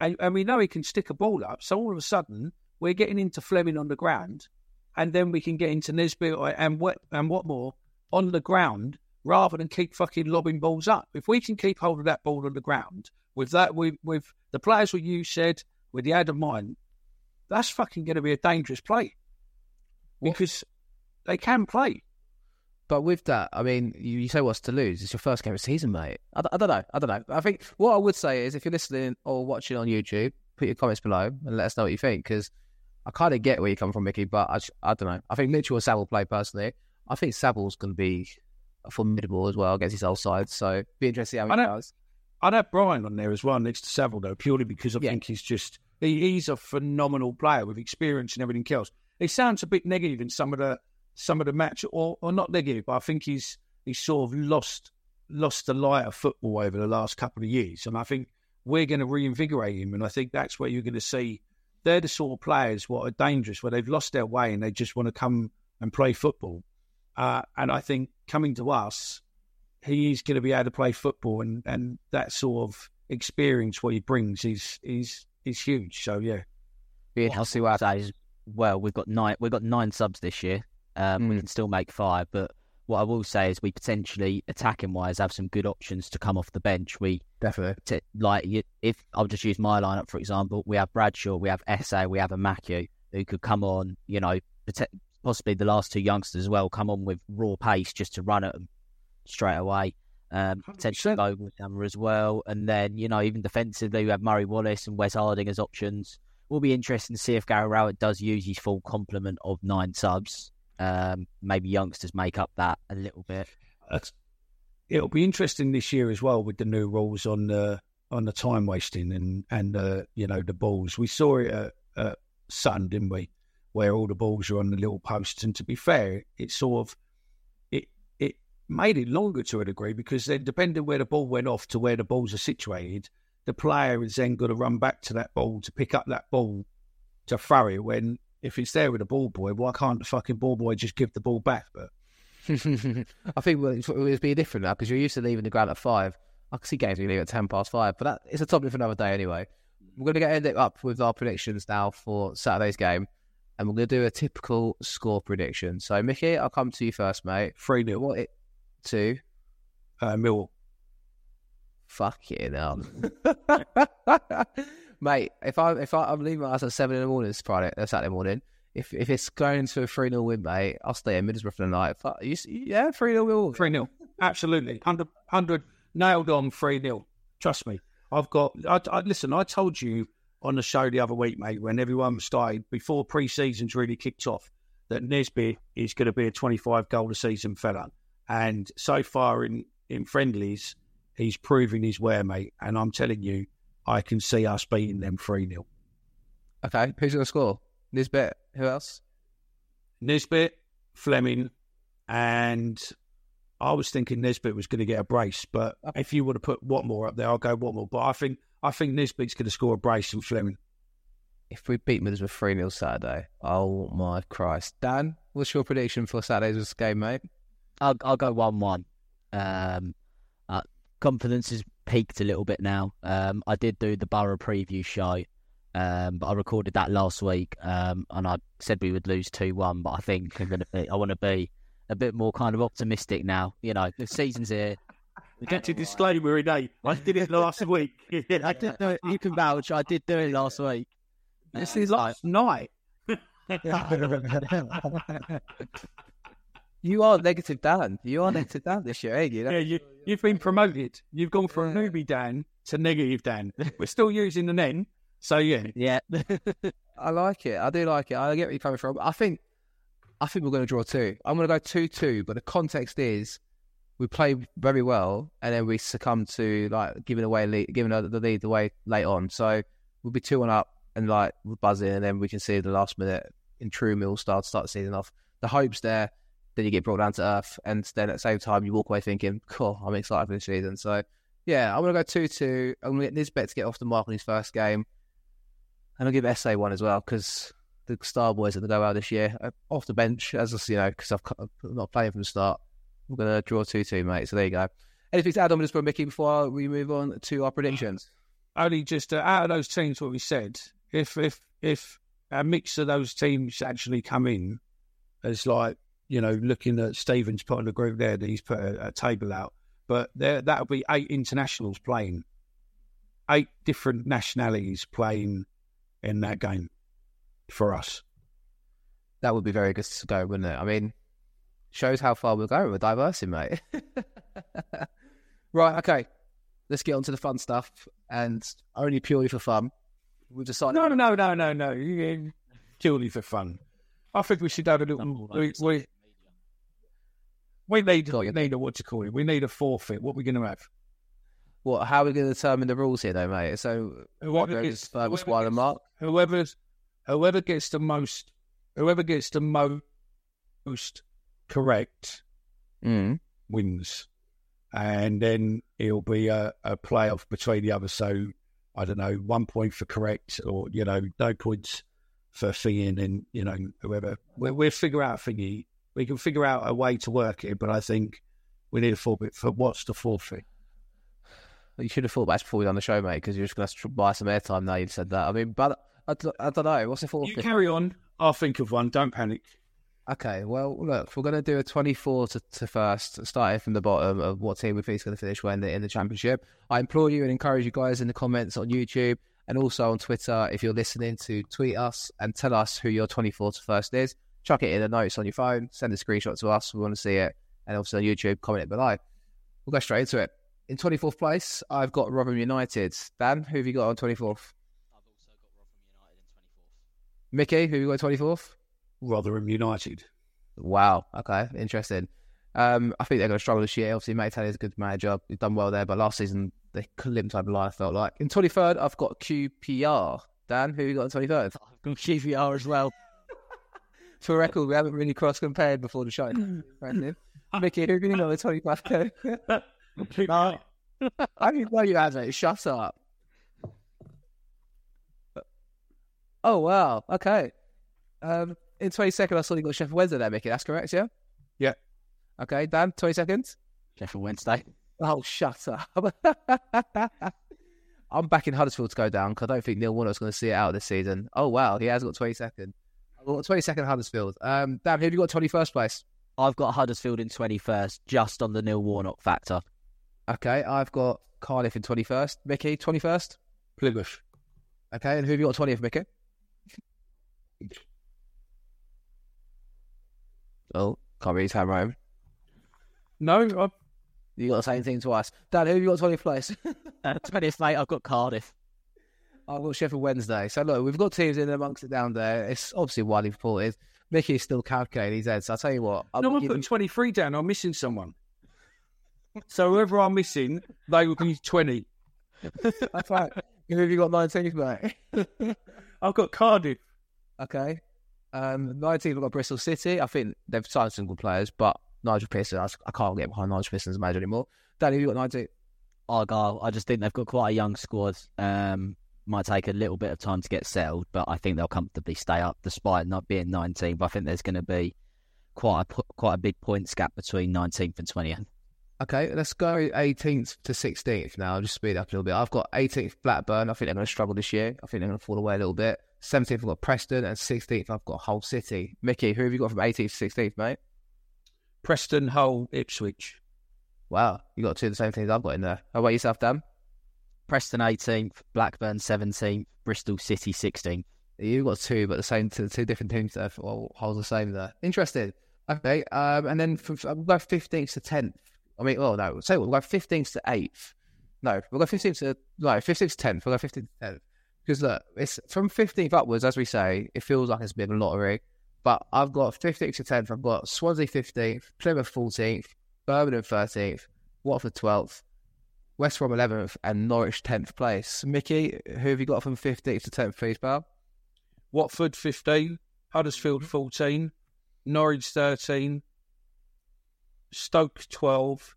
And, and, we know he can stick a ball up. So all of a sudden, we're getting into Flemming on the ground, and then we can get into Nisbet and what and what more on the ground rather than keep fucking lobbing balls up. If we can keep hold of that ball on the ground with that, with, with the players what you said, with the Adam Mine, that's fucking going to be a dangerous play because they can play. But with that, I mean, you, you say what's to lose? It's your first game of season, mate. I, I don't know. I don't know. I think what I would say is if you're listening or watching on YouTube, put your comments below and let us know what you think because I kind of get where you come from, Mickey, but I, I don't know. I think Mitchell or Saville will play personally. I think Saville's going to be formidable as well against his old side. So be interesting how he I does. I'd have Bryan on there as well next to Saville, though, purely because I yeah. think he's just he's a phenomenal player with experience and everything else. He sounds a bit negative in some of the some of the match, or, or not negative, but I think he's he's sort of lost lost the light of football over the last couple of years, and I think we're going to reinvigorate him, and I think that's where you're going to see they're the sort of players what are dangerous, where they've lost their way and they just want to come and play football. Uh, and I think coming to us, he's going to be able to play football, and, and that sort of experience what he brings is is is huge. So yeah, being healthy, what I say is well, we've got nine we've got nine subs this year. Um, mm. We can still make five, but what I will say is we potentially attacking wise have some good options to come off the bench. We definitely t- like if I'll just use my lineup for example. We have Bradshaw, we have Esse, we have a Matthew who could come on. You know, possibly the last two youngsters as well come on with raw pace just to run at them straight away. Um, potentially go with Hammer as well, and then you know even defensively we have Murray Wallace and Wes Harding as options. Will be interesting to see if Gary Rowett does use his full complement of nine subs um, maybe youngsters make up that a little bit. it'll be interesting this year as well with the new rules on the on the time wasting and and uh, you know the balls. We saw it at, at Sutton, didn't we? Where all the balls are on the little posts. And to be fair, it sort of made it longer to a degree because then depending where the ball went off to where the balls are situated, the player is then going to run back to that ball to pick up that ball to throw it when if it's there with a ball boy, why can't the fucking ball boy just give the ball back? But I think well, it would be different now because you're used to leaving the ground at five. I can see games you leave at ten past five, but that it's a topic for another day anyway. We're going to get end it up with our predictions now for Saturday's game, and we're going to do a typical score prediction. So, Mickey, I'll come to you first, mate. Three nil. What it two? Uh, Millwall. Fuck it now. mate. If I if I, I'm leaving my house at seven in the morning, it's Friday, uh, Saturday morning. If if it's going to a three 0 win, mate, I'll stay in Middlesbrough for the night. Fuck, you, yeah, three 0 will. Three 0 absolutely, 100, 100 nailed on three 0 Trust me, I've got. I, I, listen, I told you on the show the other week, mate, when everyone started before pre-seasons really kicked off, that Nesby is going to be a 25 goal a season fella, and so far in in friendlies, he's proving his wear, mate. And I'm telling you, I can see us beating them 3 0. Okay, who's going to score? Nisbet, who else? Nisbet, Flemming, and I was thinking Nisbet was going to get a brace, but if you would have put Watmore up there, I'll go Watmore. But I think I think Nisbet's going to score a brace from Flemming. If we beat Middlesbrough 3 0 Saturday, oh my Christ. Dan, what's your prediction for Saturday's game, mate? I'll, I'll go 1 1. Um, uh, confidence is peaked a little bit now. Um, I did do the Borough preview show, um, but I recorded that last week, um, and I said we would lose two one. But I think I'm gonna be. I want to be a bit more kind of optimistic now. You know, the season's here. We get to disclaimer in I did it last week. I did do it. You can vouch. I did do it last week. This is last night. You are negative Dan. You are negative Dan this year, ain't you? Yeah, you, you've been promoted. You've gone from yeah. newbie Dan to negative Dan. We're still using the N. So yeah, yeah. I like it. I do like it. I get where you're coming from. I think, I think we're going to draw two. I'm going to go two-two. But the context is, we play very well, and then we succumb to like giving away lead, giving the lead away late on. So we'll be two one up and like we're buzzing, and then we can see the last minute in true mill style start the season off. The hope's there, then you get brought down to earth, and then at the same time you walk away thinking, "Cool, I'm excited for this season." So yeah, I'm gonna go two two. I'm gonna get Nisbet to get off the mark on his first game, and I'll give Esse one as well because the star boys are gonna go out this year uh, off the bench as you know because I'm not playing from the start. I'm gonna draw two two, mate. So there you go. Anything to add on Middlesbrough, Mickey, before we move on to our predictions? Only just uh, out of those teams, what we said, if if if a mix of those teams actually come in as like you know looking at Stevens putting the group there that he's put a, a table out, but there that'll be eight internationals playing, eight different nationalities playing in that game for us. That would be very good to go, wouldn't it? I mean, shows how far we're going. We're diversing, mate. right, okay. Let's get on to the fun stuff, and only purely for fun. We've decided. No, no, no, no, no. You- Purely for fun. I think we should have a little. We, we, we need, we need a what you call it. We need a forfeit. What are we going to have? What? How are we going to determine the rules here, though, mate? So, Whoever gets- whoever wide and gets- mark? Whoever's, whoever gets the most, whoever gets the mo- most correct Mm. wins, and then it'll be a, a playoff between the others. So I don't know, one point for correct, or you know, no points for thingy, and then you know, whoever we, we'll figure out thingy. We can figure out a way to work it, but I think we need a forfeit for what's the forfeit. You should have thought about this before we done the show, mate, because you're just going to buy some airtime now. You said that. I mean, but I don't know. What's the fourth? You carry on. I'll think of one. Don't panic. Okay, well, look, we're going to do a 24 to, to first, starting from the bottom of what team we think is going to finish when they're in the championship. I implore you and encourage you guys in the comments on YouTube and also on Twitter, if you're listening, to tweet us and tell us who your 24 to first is. Chuck it in the notes on your phone, send a screenshot to us. We want to see it. And also on YouTube, comment it below. We'll go straight into it. In 24th place, I've got Rotherham United. Dan, who have you got on 24th? Mickey, who have you got on 24th? Rotherham United. Wow. Okay. Interesting. Um, I think they're going to struggle this year. Obviously, Matt Taylor's a good manager. He's done well there, but last season they limped over the line. I felt like in 23rd, I've got QPR. Dan, who have you got on 23rd? I've got QPR as well. For record, we haven't really cross compared before the show. Friendly. Mickey, who have you got on 25th? no. I didn't know you had it. Shut up. Oh wow. Okay. Um, in 22nd, I saw you got Sheffield Wednesday there, Mickey. That's correct, yeah. Yeah. Okay, Dan. 22nd. Sheffield Wednesday. Oh, shut up. I'm back in Huddersfield to go down because I don't think Neil Warnock's going to see it out this season. Oh, wow. He has got 22nd. I've got 22nd Huddersfield. Um, Dan, who have you got 21st place? I've got Huddersfield in 21st, just on the Neil Warnock factor. Okay, I've got Cardiff in 21st. Mickey, 21st. Plymouth. Okay, and who have you got 20th, Mickey? Oh, can't read his handwriting. No, I, You got the same thing twice. Dan, who have you got 20th place? Uh, 20th, mate, I've got Cardiff. I've got Sheffield Wednesday. So look, we've got teams in amongst it down there. It's obviously widely reported. Mickey's still calculating his head. So I'll tell you what. I'm no, gonna I'm putting you- 23 down. I'm missing someone. So whoever I'm missing, they will be 20. That's right. Who have you got 19th, mate? I've got Cardiff. Okay. Um, 19th, I've got Bristol City. I think they've signed some good players, but Nigel Pearson, I, I can't get behind Nigel Pearson as a manager anymore. Danny, who have you got 19th? Argyle, I just think they've got quite a young squad. Um, might take a little bit of time to get settled, but I think they'll comfortably stay up despite not being 19. But I think there's going to be quite a quite a big points gap between 19th and 20th. Okay, let's go 18th to 16th now. Just speed up a little bit. I've got 18th Blackburn. I think they're going to struggle this year. I think they're going to fall away a little bit. 17th, I've got Preston, and 16th, I've got Hull City. Mickey, who have you got from 18th to 16th, mate? Preston, Hull, Ipswich. Wow, you got two of the same things I've got in there. How about yourself, Dan? Preston 18th, Blackburn 17th, Bristol City 16th. You've got two, but the same two, two different teams there. Well, Hull's the same there. Interesting. Okay, um, and then from, we'll go 15th to 10th. I mean, oh no, say we'll go 15th to 8th. No, we'll go 15th to, no, 15th to 10th. We'll go 15th to 10th. Because look, it's from 15th upwards, as we say, it feels like it's of a lottery. But I've got 15th to 10th. I've got Swansea 15th, Plymouth 14th, Birmingham 13th, Watford 12th, West Brom 11th, and Norwich 10th place. Mickey, who have you got from 15th to 10th, please, pal? Watford 15, Huddersfield Mm-hmm. 14, Norwich 13, Stoke 12,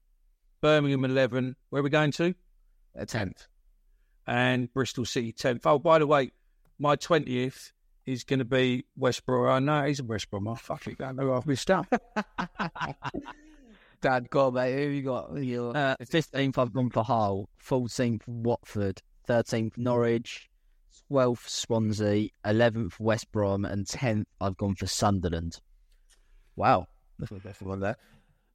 Birmingham 11. Where are we going to? Uh, 10th. And Bristol City 10th. Oh, by the way, my 20th is going to be West Brom. I know he's a West Brom. Oh, fuck it. I know I've missed out. Dad, go on, mate. Who you got? Your... Uh, 15th, I've gone for Hull. 14th, Watford. 13th, Norwich. 12th, Swansea. 11th, West Brom. And 10th, I've gone for Sunderland. Wow. That's my best one there.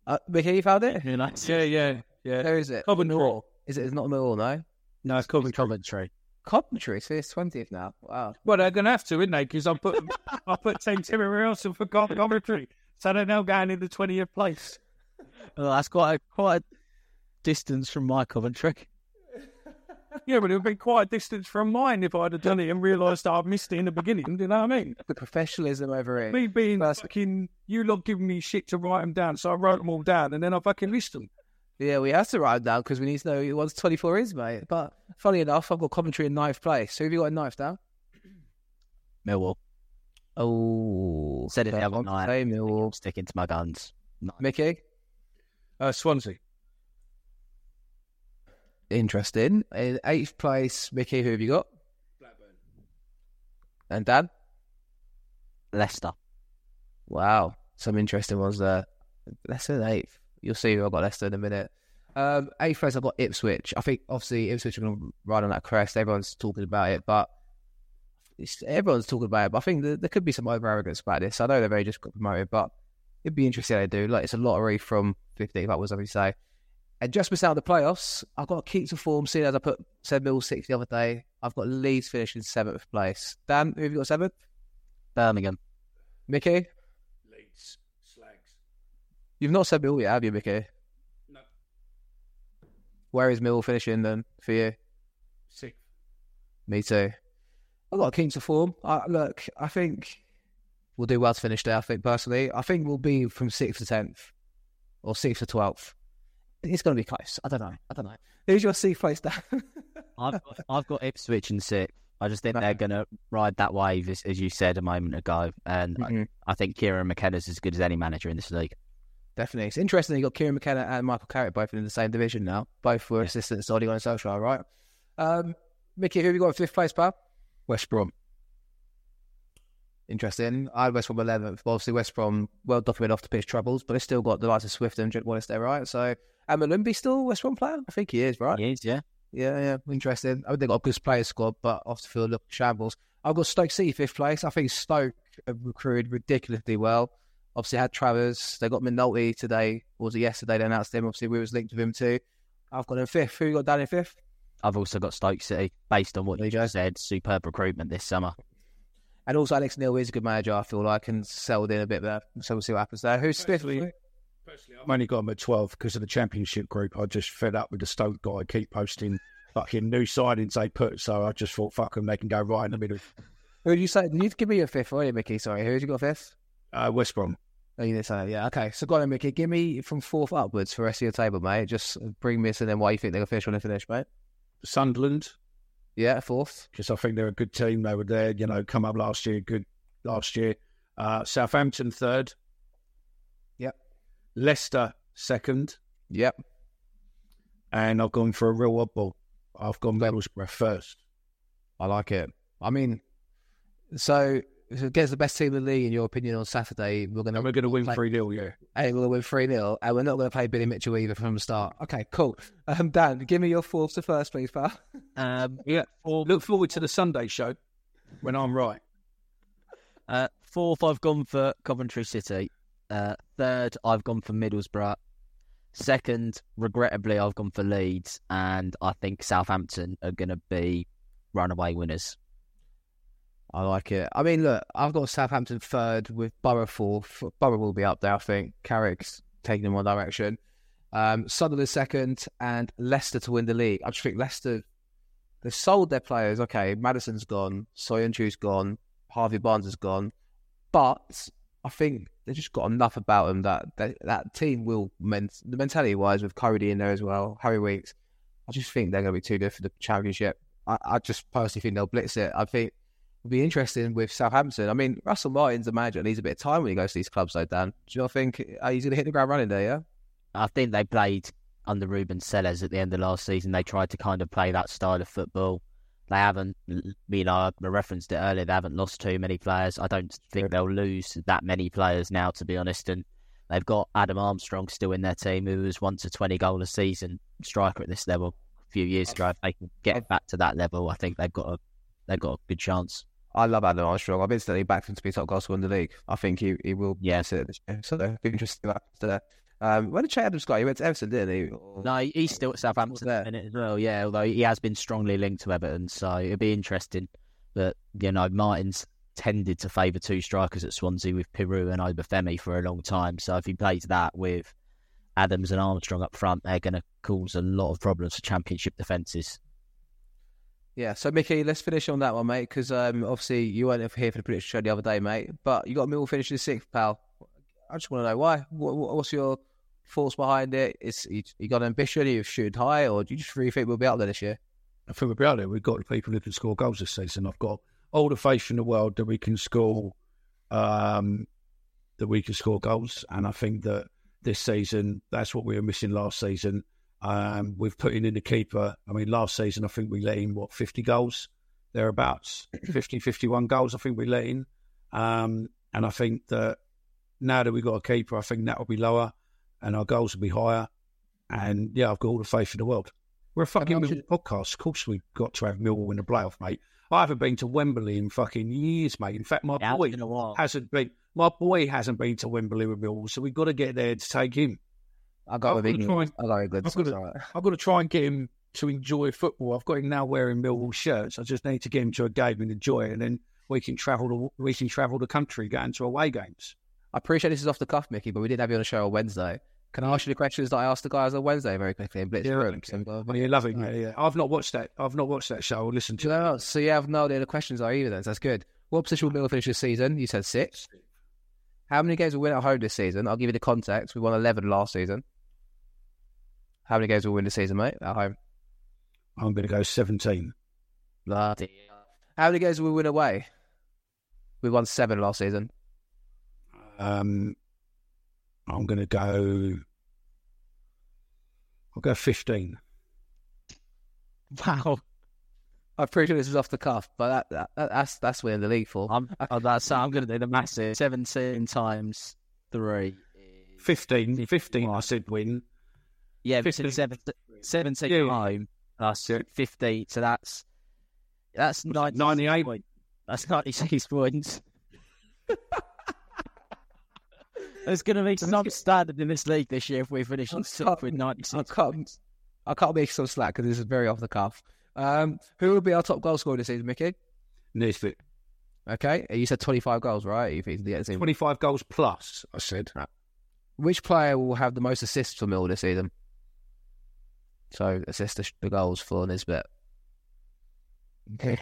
Uh, Mickey, you found it? You know? yeah, yeah, yeah. Where is it? Coventry. Millwall. Is it? It's not Millwall, no? No, it's Coventry. Coventry. Coventry, so it's 20th now. Wow. Well, they're going to have to, isn't they? Because I put I put teams everywhere else and forgot Coventry. So they're now going in the 20th place. Well, that's quite a, quite a distance from my Coventry. Yeah, but it would be quite a distance from mine if I'd have done it and realised I'd missed it in the beginning. Do you know what I mean? The professionalism over here. Me being First- fucking, you lot giving me shit to write them down, so I wrote them all down and then I fucking list them. Yeah, we have to write them down because we need to know what 24 is, mate. But funny enough, I've got Coventry in ninth place. Who have you got in ninth down? Millwall. Oh, Said it the other I'll night. Say Millwall. I'm sticking to my guns. No. Mickey, Uh, Swansea. interesting. In eighth place, Mickey, who have you got? Blackburn. And Dan? Leicester. Wow, some interesting ones there. Leicester in eighth. You'll see who I've got Leicester in a minute. Um, eighth place, I've got Ipswich. I think obviously Ipswich are going to ride on that crest. Everyone's talking about it, but it's, everyone's talking about it. But I think there, there could be some over arrogance about this. I know they've very just got promoted, but it'd be interesting how they do. Like it's a lottery from 15th was, as we say. And just missing out the playoffs, I've got to keep to form. Seeing as I put said Mill sixth the other day, I've got Leeds finishing seventh place. Dan, who have you got seventh? Birmingham. Mickey, Leeds. Slags. you've not said Mill yet, have you, Mickey? No. Where is Mill finishing then for you? Sixth. Me too. I've got a keen to form. I, look, I think we'll do well to finish there. I think personally, I think we'll be from sixth to tenth, or sixth to twelfth. It's going to be close. I don't know. I don't know. Who's your sixth place down? I've got, I've got Ipswich in sixth. I just think they're going to ride that wave, as, as you said a moment ago. And Mhm. I, I think Kieran McKenna's as good as any manager in this league. Definitely. It's interesting you got Kieran McKenna and Michael Carrick both in the same division now. Both were assistants to Odegaard and Solskjaer, right? Um, Mickey, who have you got in fifth place, pal? West Brom. Interesting. I had West Brom 11th. Obviously, West Brom well documented off the pitch troubles, but they still got the likes of Swift and Jed Wallace there, right? So, and Molumby still West Brom player? I think he is, right? He is, yeah. Yeah, yeah. Interesting. I think they've got a good player squad, but off the field look shambles. I've got Stoke City fifth place. I think Stoke have recruited ridiculously well. Obviously had Travers. They got Minotti today. Or was it yesterday? They announced him. Obviously, we was linked with him too. I've got him fifth. Who you got down in fifth? I've also got Stoke City, based on what you just said. Superb recruitment this summer. And also Alex Neil is a good manager, I feel like, and settled in a bit there. So we'll see what happens there. Who's fifth? Personally- I've only got him at 12 because of the championship group. I just fed up with the Stoke guy. I Keep posting fucking new signings they put. So I just thought, fuck them, they can go right in the middle. Who did you say? Did you give me a fifth, you, Mickey? Sorry, who did you got fifth? Uh, West Brom. Oh, you say. Yeah, okay. So go on, Mickey. Give me from fourth upwards for the rest of your table, mate. Just bring me us and then why you think they're going to finish when they finish, mate. Sunderland, Yeah, fourth. because I think they're a good team. They were there, you know, come up last year, good last year. Uh, Southampton third. Yep. Leicester second. Yep. And I've gone for a real oddball. I've gone Middlesbrough first. I like it. I mean, so, so against the best team in the league, in your opinion, on Saturday, we're going to And we're going to win 3 0, yeah. And we're going to win 3 0, and we're not going to play Billy Mitchell either from the start. Okay, cool. Um, Dan, give me your fourth to first, please, pal. Um, Yeah. Look forward to the Sunday show when I'm right. uh, fourth, I've gone for Coventry City. Uh, third, I've gone for Middlesbrough. Second, regrettably, I've gone for Leeds, and I think Southampton are going to be runaway winners. I like it. I mean, look, I've got Southampton third with Borough fourth. Borough will be up there, I think. Carrick's taking in one direction. Um, Sunderland second, and Leicester to win the league. I just think Leicester, they've sold their players. Okay, Maddison's gone, Söyüncü's gone, Harvey Barnes is gone. But I think they've just got enough about them that that, that team will the mentality wise with Coady in there as well, Harry Winks. I just think they're going to be too good for the championship. I, I just personally think they'll blitz it. I think it'll be interesting with Southampton. I mean, Russell Martin's a manager. Needs a bit of time when he goes to these clubs, though. Dan, do you not think uh, he's going to hit the ground running there? Yeah. I think they played under Ruben Selles at the end of last season. They tried to kind of play that style of football. They haven't, you know, I referenced it earlier. They haven't lost too many players. I don't think they'll lose that many players now, to be honest. And they've got Adam Armstrong still in their team, who was once a 20 goal a season striker at this level a few years ago. If they can get back to that level, I think they've got a they've got a good chance. I love Adam Armstrong. I've instantly backed him to be top goal in the league. I think he, he will Yeah. this. So it'll be interesting after um, when did Che Adams go? He went to Everton, didn't he? Or- No, he's still at Southampton there. at the minute as well. Yeah, although he has been strongly linked to Everton, so it'll be interesting. But you know, Martin's tended to favour two strikers at Swansea with Piroe and Obafemi for a long time. So if he plays that with Adams and Armstrong up front, they're going to cause a lot of problems for Championship defences. Yeah, so Mickey, let's finish on that one, mate, because um, obviously you weren't here for the prediction show the other day, mate, but you got Millwall finishing sixth, pal. I just want to know why. What, what- what's your thoughts behind it? Is you, you got ambition? You've shooting high, or do you just really think we'll be up there this year? I think we'll be out there. We've got people who can score goals this season. I've got all the faith in the world that we can score, um, that we can score goals, and I think that this season that's what we were missing last season. Um, we've put in in the keeper. I mean, last season I think we let in what fifty goals, thereabouts, 50, 51 goals. I think we let in, um, and I think that now that we've got a keeper, I think that will be lower, and our goals will be higher. And yeah, I've got all the faith in the world. We're a fucking how Millwall podcast. Of course, we've got to have Millwall in the playoff, mate. I haven't been to Wembley in fucking years, mate. In fact, my Yeah, boy a hasn't been. My boy hasn't been to Wembley with Millwall, so we've got to get there to take him. I got I've with got to England. try- I got England. I've got to-. I've got to try and get him to enjoy football. I've got him now wearing Millwall shirts. I just need to get him to a game and enjoy it, and then we can travel. The, we can travel the country, going to away games. I appreciate this is off the cuff, Mickey, but we didn't have you on the show on Wednesday. Can I ask you the questions that I asked the guys on Wednesday very quickly and blitz Yeah, through them? okay. So we got- Well, you love it. Yeah, yeah. I've not watched that. I've not watched that show. Listen to it. So you have no idea the questions are either then, so that's good. What position will Millwall finish this season? You said six. How many games will win at home this season? I'll give you the context. We won 11 last season. How many games will we win this season, mate, at home? I'm going to go 17. Bloody. How many games will we win away? We won seven last season. Um, I'm going to go. I'll go 15. Wow. I'm pretty sure this is off the cuff, but that, that, that's that's winning the league for. I'm, oh, that's, I'm going to do the massive 17 times three. 15. 15, I said win. Yeah, we 15. said seven, 17 Yeah. home plus Yeah. 15. So that's that's 96 98. points. That's 96 points. There's going to be some standard in this league this year if we finish on top with I 96 can't, points. I can't make some slack because this is very off the cuff. Um, who will be our top goal scorer this season, Mickey? Nisbet. Okay, you said 25 goals, right? You think the team. 25 goals plus, I said. Which player will have the most assists for Mill this season? So assist the, the goals for Nisbet. Okay.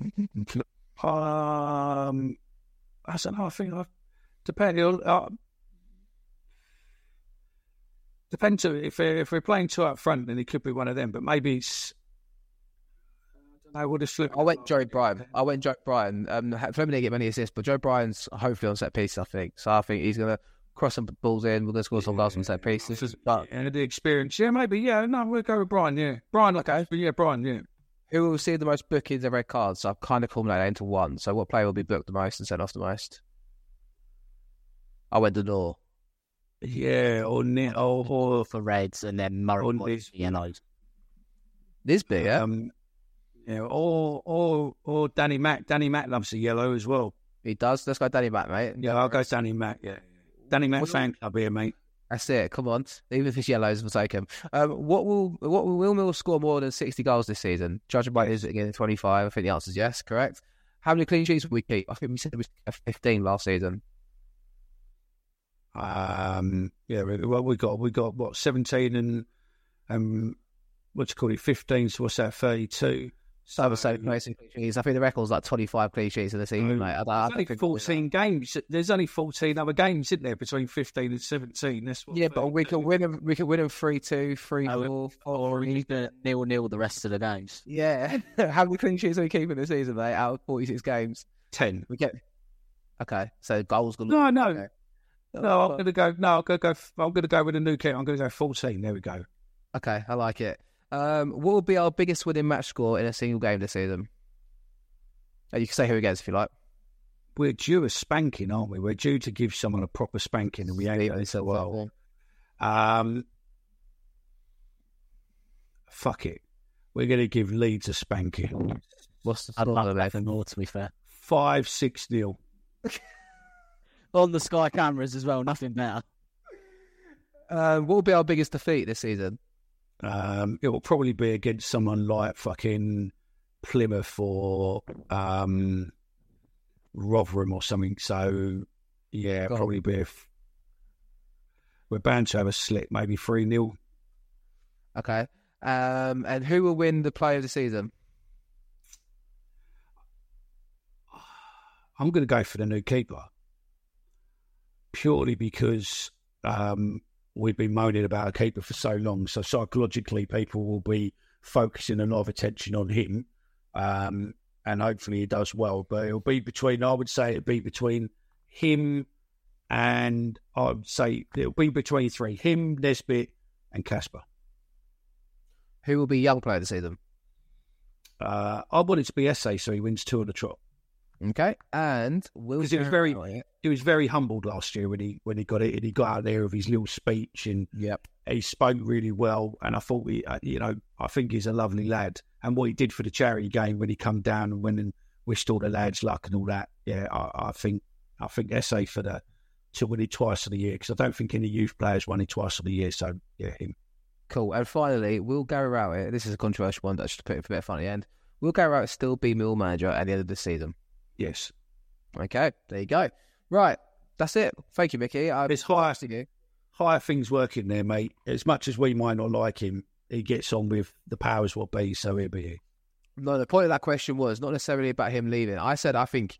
Um, I don't know. I think I depend. it'll, Uh, depends if we're, if we're playing two up front, then it could be one of them. But maybe it's. I don't know. We'll just flip. I went Joe Bryan. I went Joe Bryan. Um, Flemming didn't get many assists, but Joe Bryan's hopefully on set piece. I think so. I think he's gonna cross some balls in. We're gonna score some goals on set piece. This is but And the experience, yeah, maybe, yeah. No, we'll go with Bryan. Yeah, Bryan. Okay, but yeah, Bryan. Yeah. who will see the most bookings and red cards? So I've kind of culminated that into one. So what player will be booked the most and sent off the most? I went to De Norre. Yeah, or Ni- or, or for Reds and then Murray On Boys this- for yellows. Nisbet, yeah. um, yeah, or or or Danny Mack. Danny Mack loves the yellow as well. he does. Let's go Danny Mack, mate. Yeah, I'll go Danny Mack. Yeah, Danny What's- fan club here, mate. That's it. Come on. Even if it's yellows, we'll take him. Um, what will what will Will Mill score more than sixty goals this season? Judging by his again twenty five, I think the answer is yes. Correct. How many clean sheets will we keep? I think we said it was fifteen last season. Um, yeah, we- well, we got we got what seventeen and um, what's it called it fifteen. So what's that? Thirty-two. So the same most clean sheets. I think the record's like 25 clean sheets in the season, mate. I, I, There's only think 14 games. There's only 14 other games, isn't there, between 15 and 17? That's what Yeah, but we can win them. We can win them three two, three Oh, four, four Or three. even nil nil the rest of the games. Yeah, how many clean sheets are we keeping this season, mate? Out of 46 games, 10. we get. Okay, so goals galore. No, no. Okay. No, I'm going to go. No, I'm going to go. I'm going to go with a new kit. I'm going to go 14. There we go. Okay, I like it. Um, what will be our biggest winning match score in a single game this season? Uh, you can say who against if you like. We're due a spanking, aren't we? We're due to give someone a proper spanking, and we ain't done it so well. Um, fuck it. We're going to give Leeds a spanking. What's the I'd love mate? nothing more, to be fair. Five, six nil. On the Sky cameras as well, nothing better. Um, what will be our biggest defeat this season? Um, it will probably be against someone like fucking Plymouth or um, Rotherham or something. So, yeah, Go on. probably be. A f- we're bound to have a slip, maybe 3 0. Okay. Um, and who will win the play of the season? I'm going to go for the new keeper purely because um, we've been moaning about a keeper for so long. So psychologically, people will be focusing a lot of attention on him, um, and hopefully he does well. But it'll be between, I would say, it'll be between him and I would say it'll be between three: him, Nisbet, and Casper. Who will be young player the season? Uh, I want it to be Esse, so he wins two of the trot. Okay. And will because he was very he was very humbled last year when he when he got it and he got out there with his little speech and Yep. he spoke really well and I thought he uh, you know I think he's a lovely lad and what he did for the charity game when he come down and went and wished all the lads luck and all that yeah I, I think I think Esse for the to win it twice of the year because I don't think any youth players won it twice of the year so yeah him Cool. And finally, will Gary Rowett, this is a controversial one that I should put it for a bit of fun at the end, will Gary Rowett still be Mill manager at the end of the season? Yes Okay, there you go. Right, that's it. Thank you, Mickey. I It's high. to you. higher things working there mate as much as we might not like him he gets on with the powers what be so he'll be here. No, the point of that question was not necessarily about him leaving. I said I think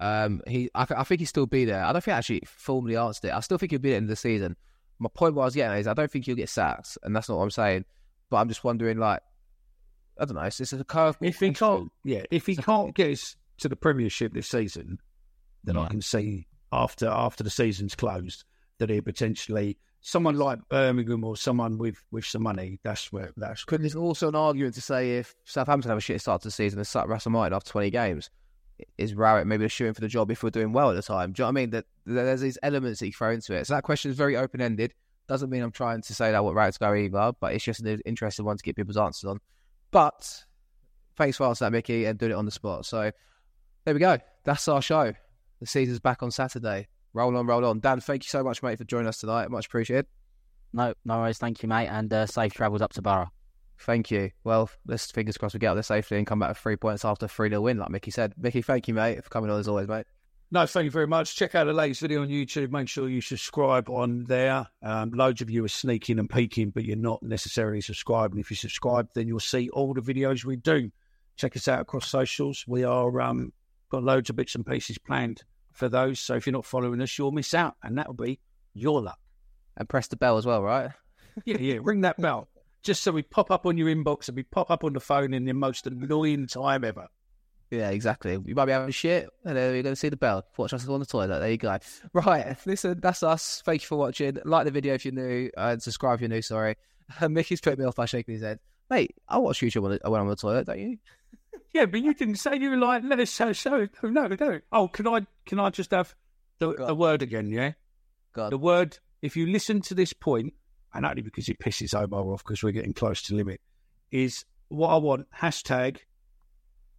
um, he, I, I think he'll still be there. I don't think I actually formally answered it. I still think he'll be there in the season. My point what I was getting is I don't think he'll get sacked, and that's not what I'm saying. But I'm just wondering, like, I don't know. It's, it's a curve. If he can't, yeah, if he can't get us to the Premiership this season, then I can see after after the season's closed that he potentially someone like Birmingham or someone with with some money. That's where that's Could there's also an argument to say if Southampton have a shit start to the season and start Russell Martin after 20 games, is Rowett maybe a shooting for the job if we're doing well at the time? Do you know what I mean? That that there's these elements that you throw into it. So that question is very open ended. Doesn't mean I'm trying to say that what Rowett's go either, but it's just an interesting one to get people's answers on. But thanks for answering that, Mickey, and doing it on the spot. So there we go. That's our show. The season's back on Saturday. Roll on, roll on. Dan, thank you so much, mate, for joining us tonight. Much appreciated. No, no worries. Thank you, mate. And uh, safe travels up to Borough. Thank you. Well, let's fingers crossed we get out there safely and come back with three points after a 3 0 win, like Mickey said. Mickey, thank you, mate, for coming on as always, mate. no. Thank you very much. Check out the latest video on YouTube. Make sure you subscribe on there. Um, loads of you are sneaking and peeking, but you're not necessarily subscribed. And if you subscribe, then you'll see all the videos we do. Check us out across socials. We are um, got loads of bits and pieces planned for those. So if you're not following us, you'll miss out, and that will be your luck. And press the bell as well, right? Yeah, yeah. Ring that bell. Just so we pop up on your inbox and we pop up on the phone in the most annoying time ever. Yeah, exactly. You might be having shit, and then you're going to see the bell. Watch us on the toilet. There you go. Right, listen, that's us. Thank you for watching. Like the video if you're new, and subscribe if you're new, sorry. Mickey's putting me off by shaking his head. Mate, I watch YouTube when when I'm on the toilet, don't you? Yeah, but you didn't say you were like, let us show, show. No, no, no. Oh, can I, can I just have the, the word again? Yeah, God. the word. If you listen to this point, and only because it pisses Omer off because we're getting close to limit, is what I want. Hashtag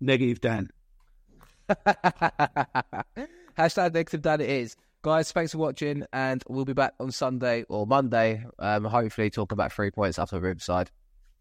negative Dan. Hashtag negative Dan it is. Guys, thanks for watching, and we'll be back on Sunday or Monday, um, hopefully talking about three points after Riverside.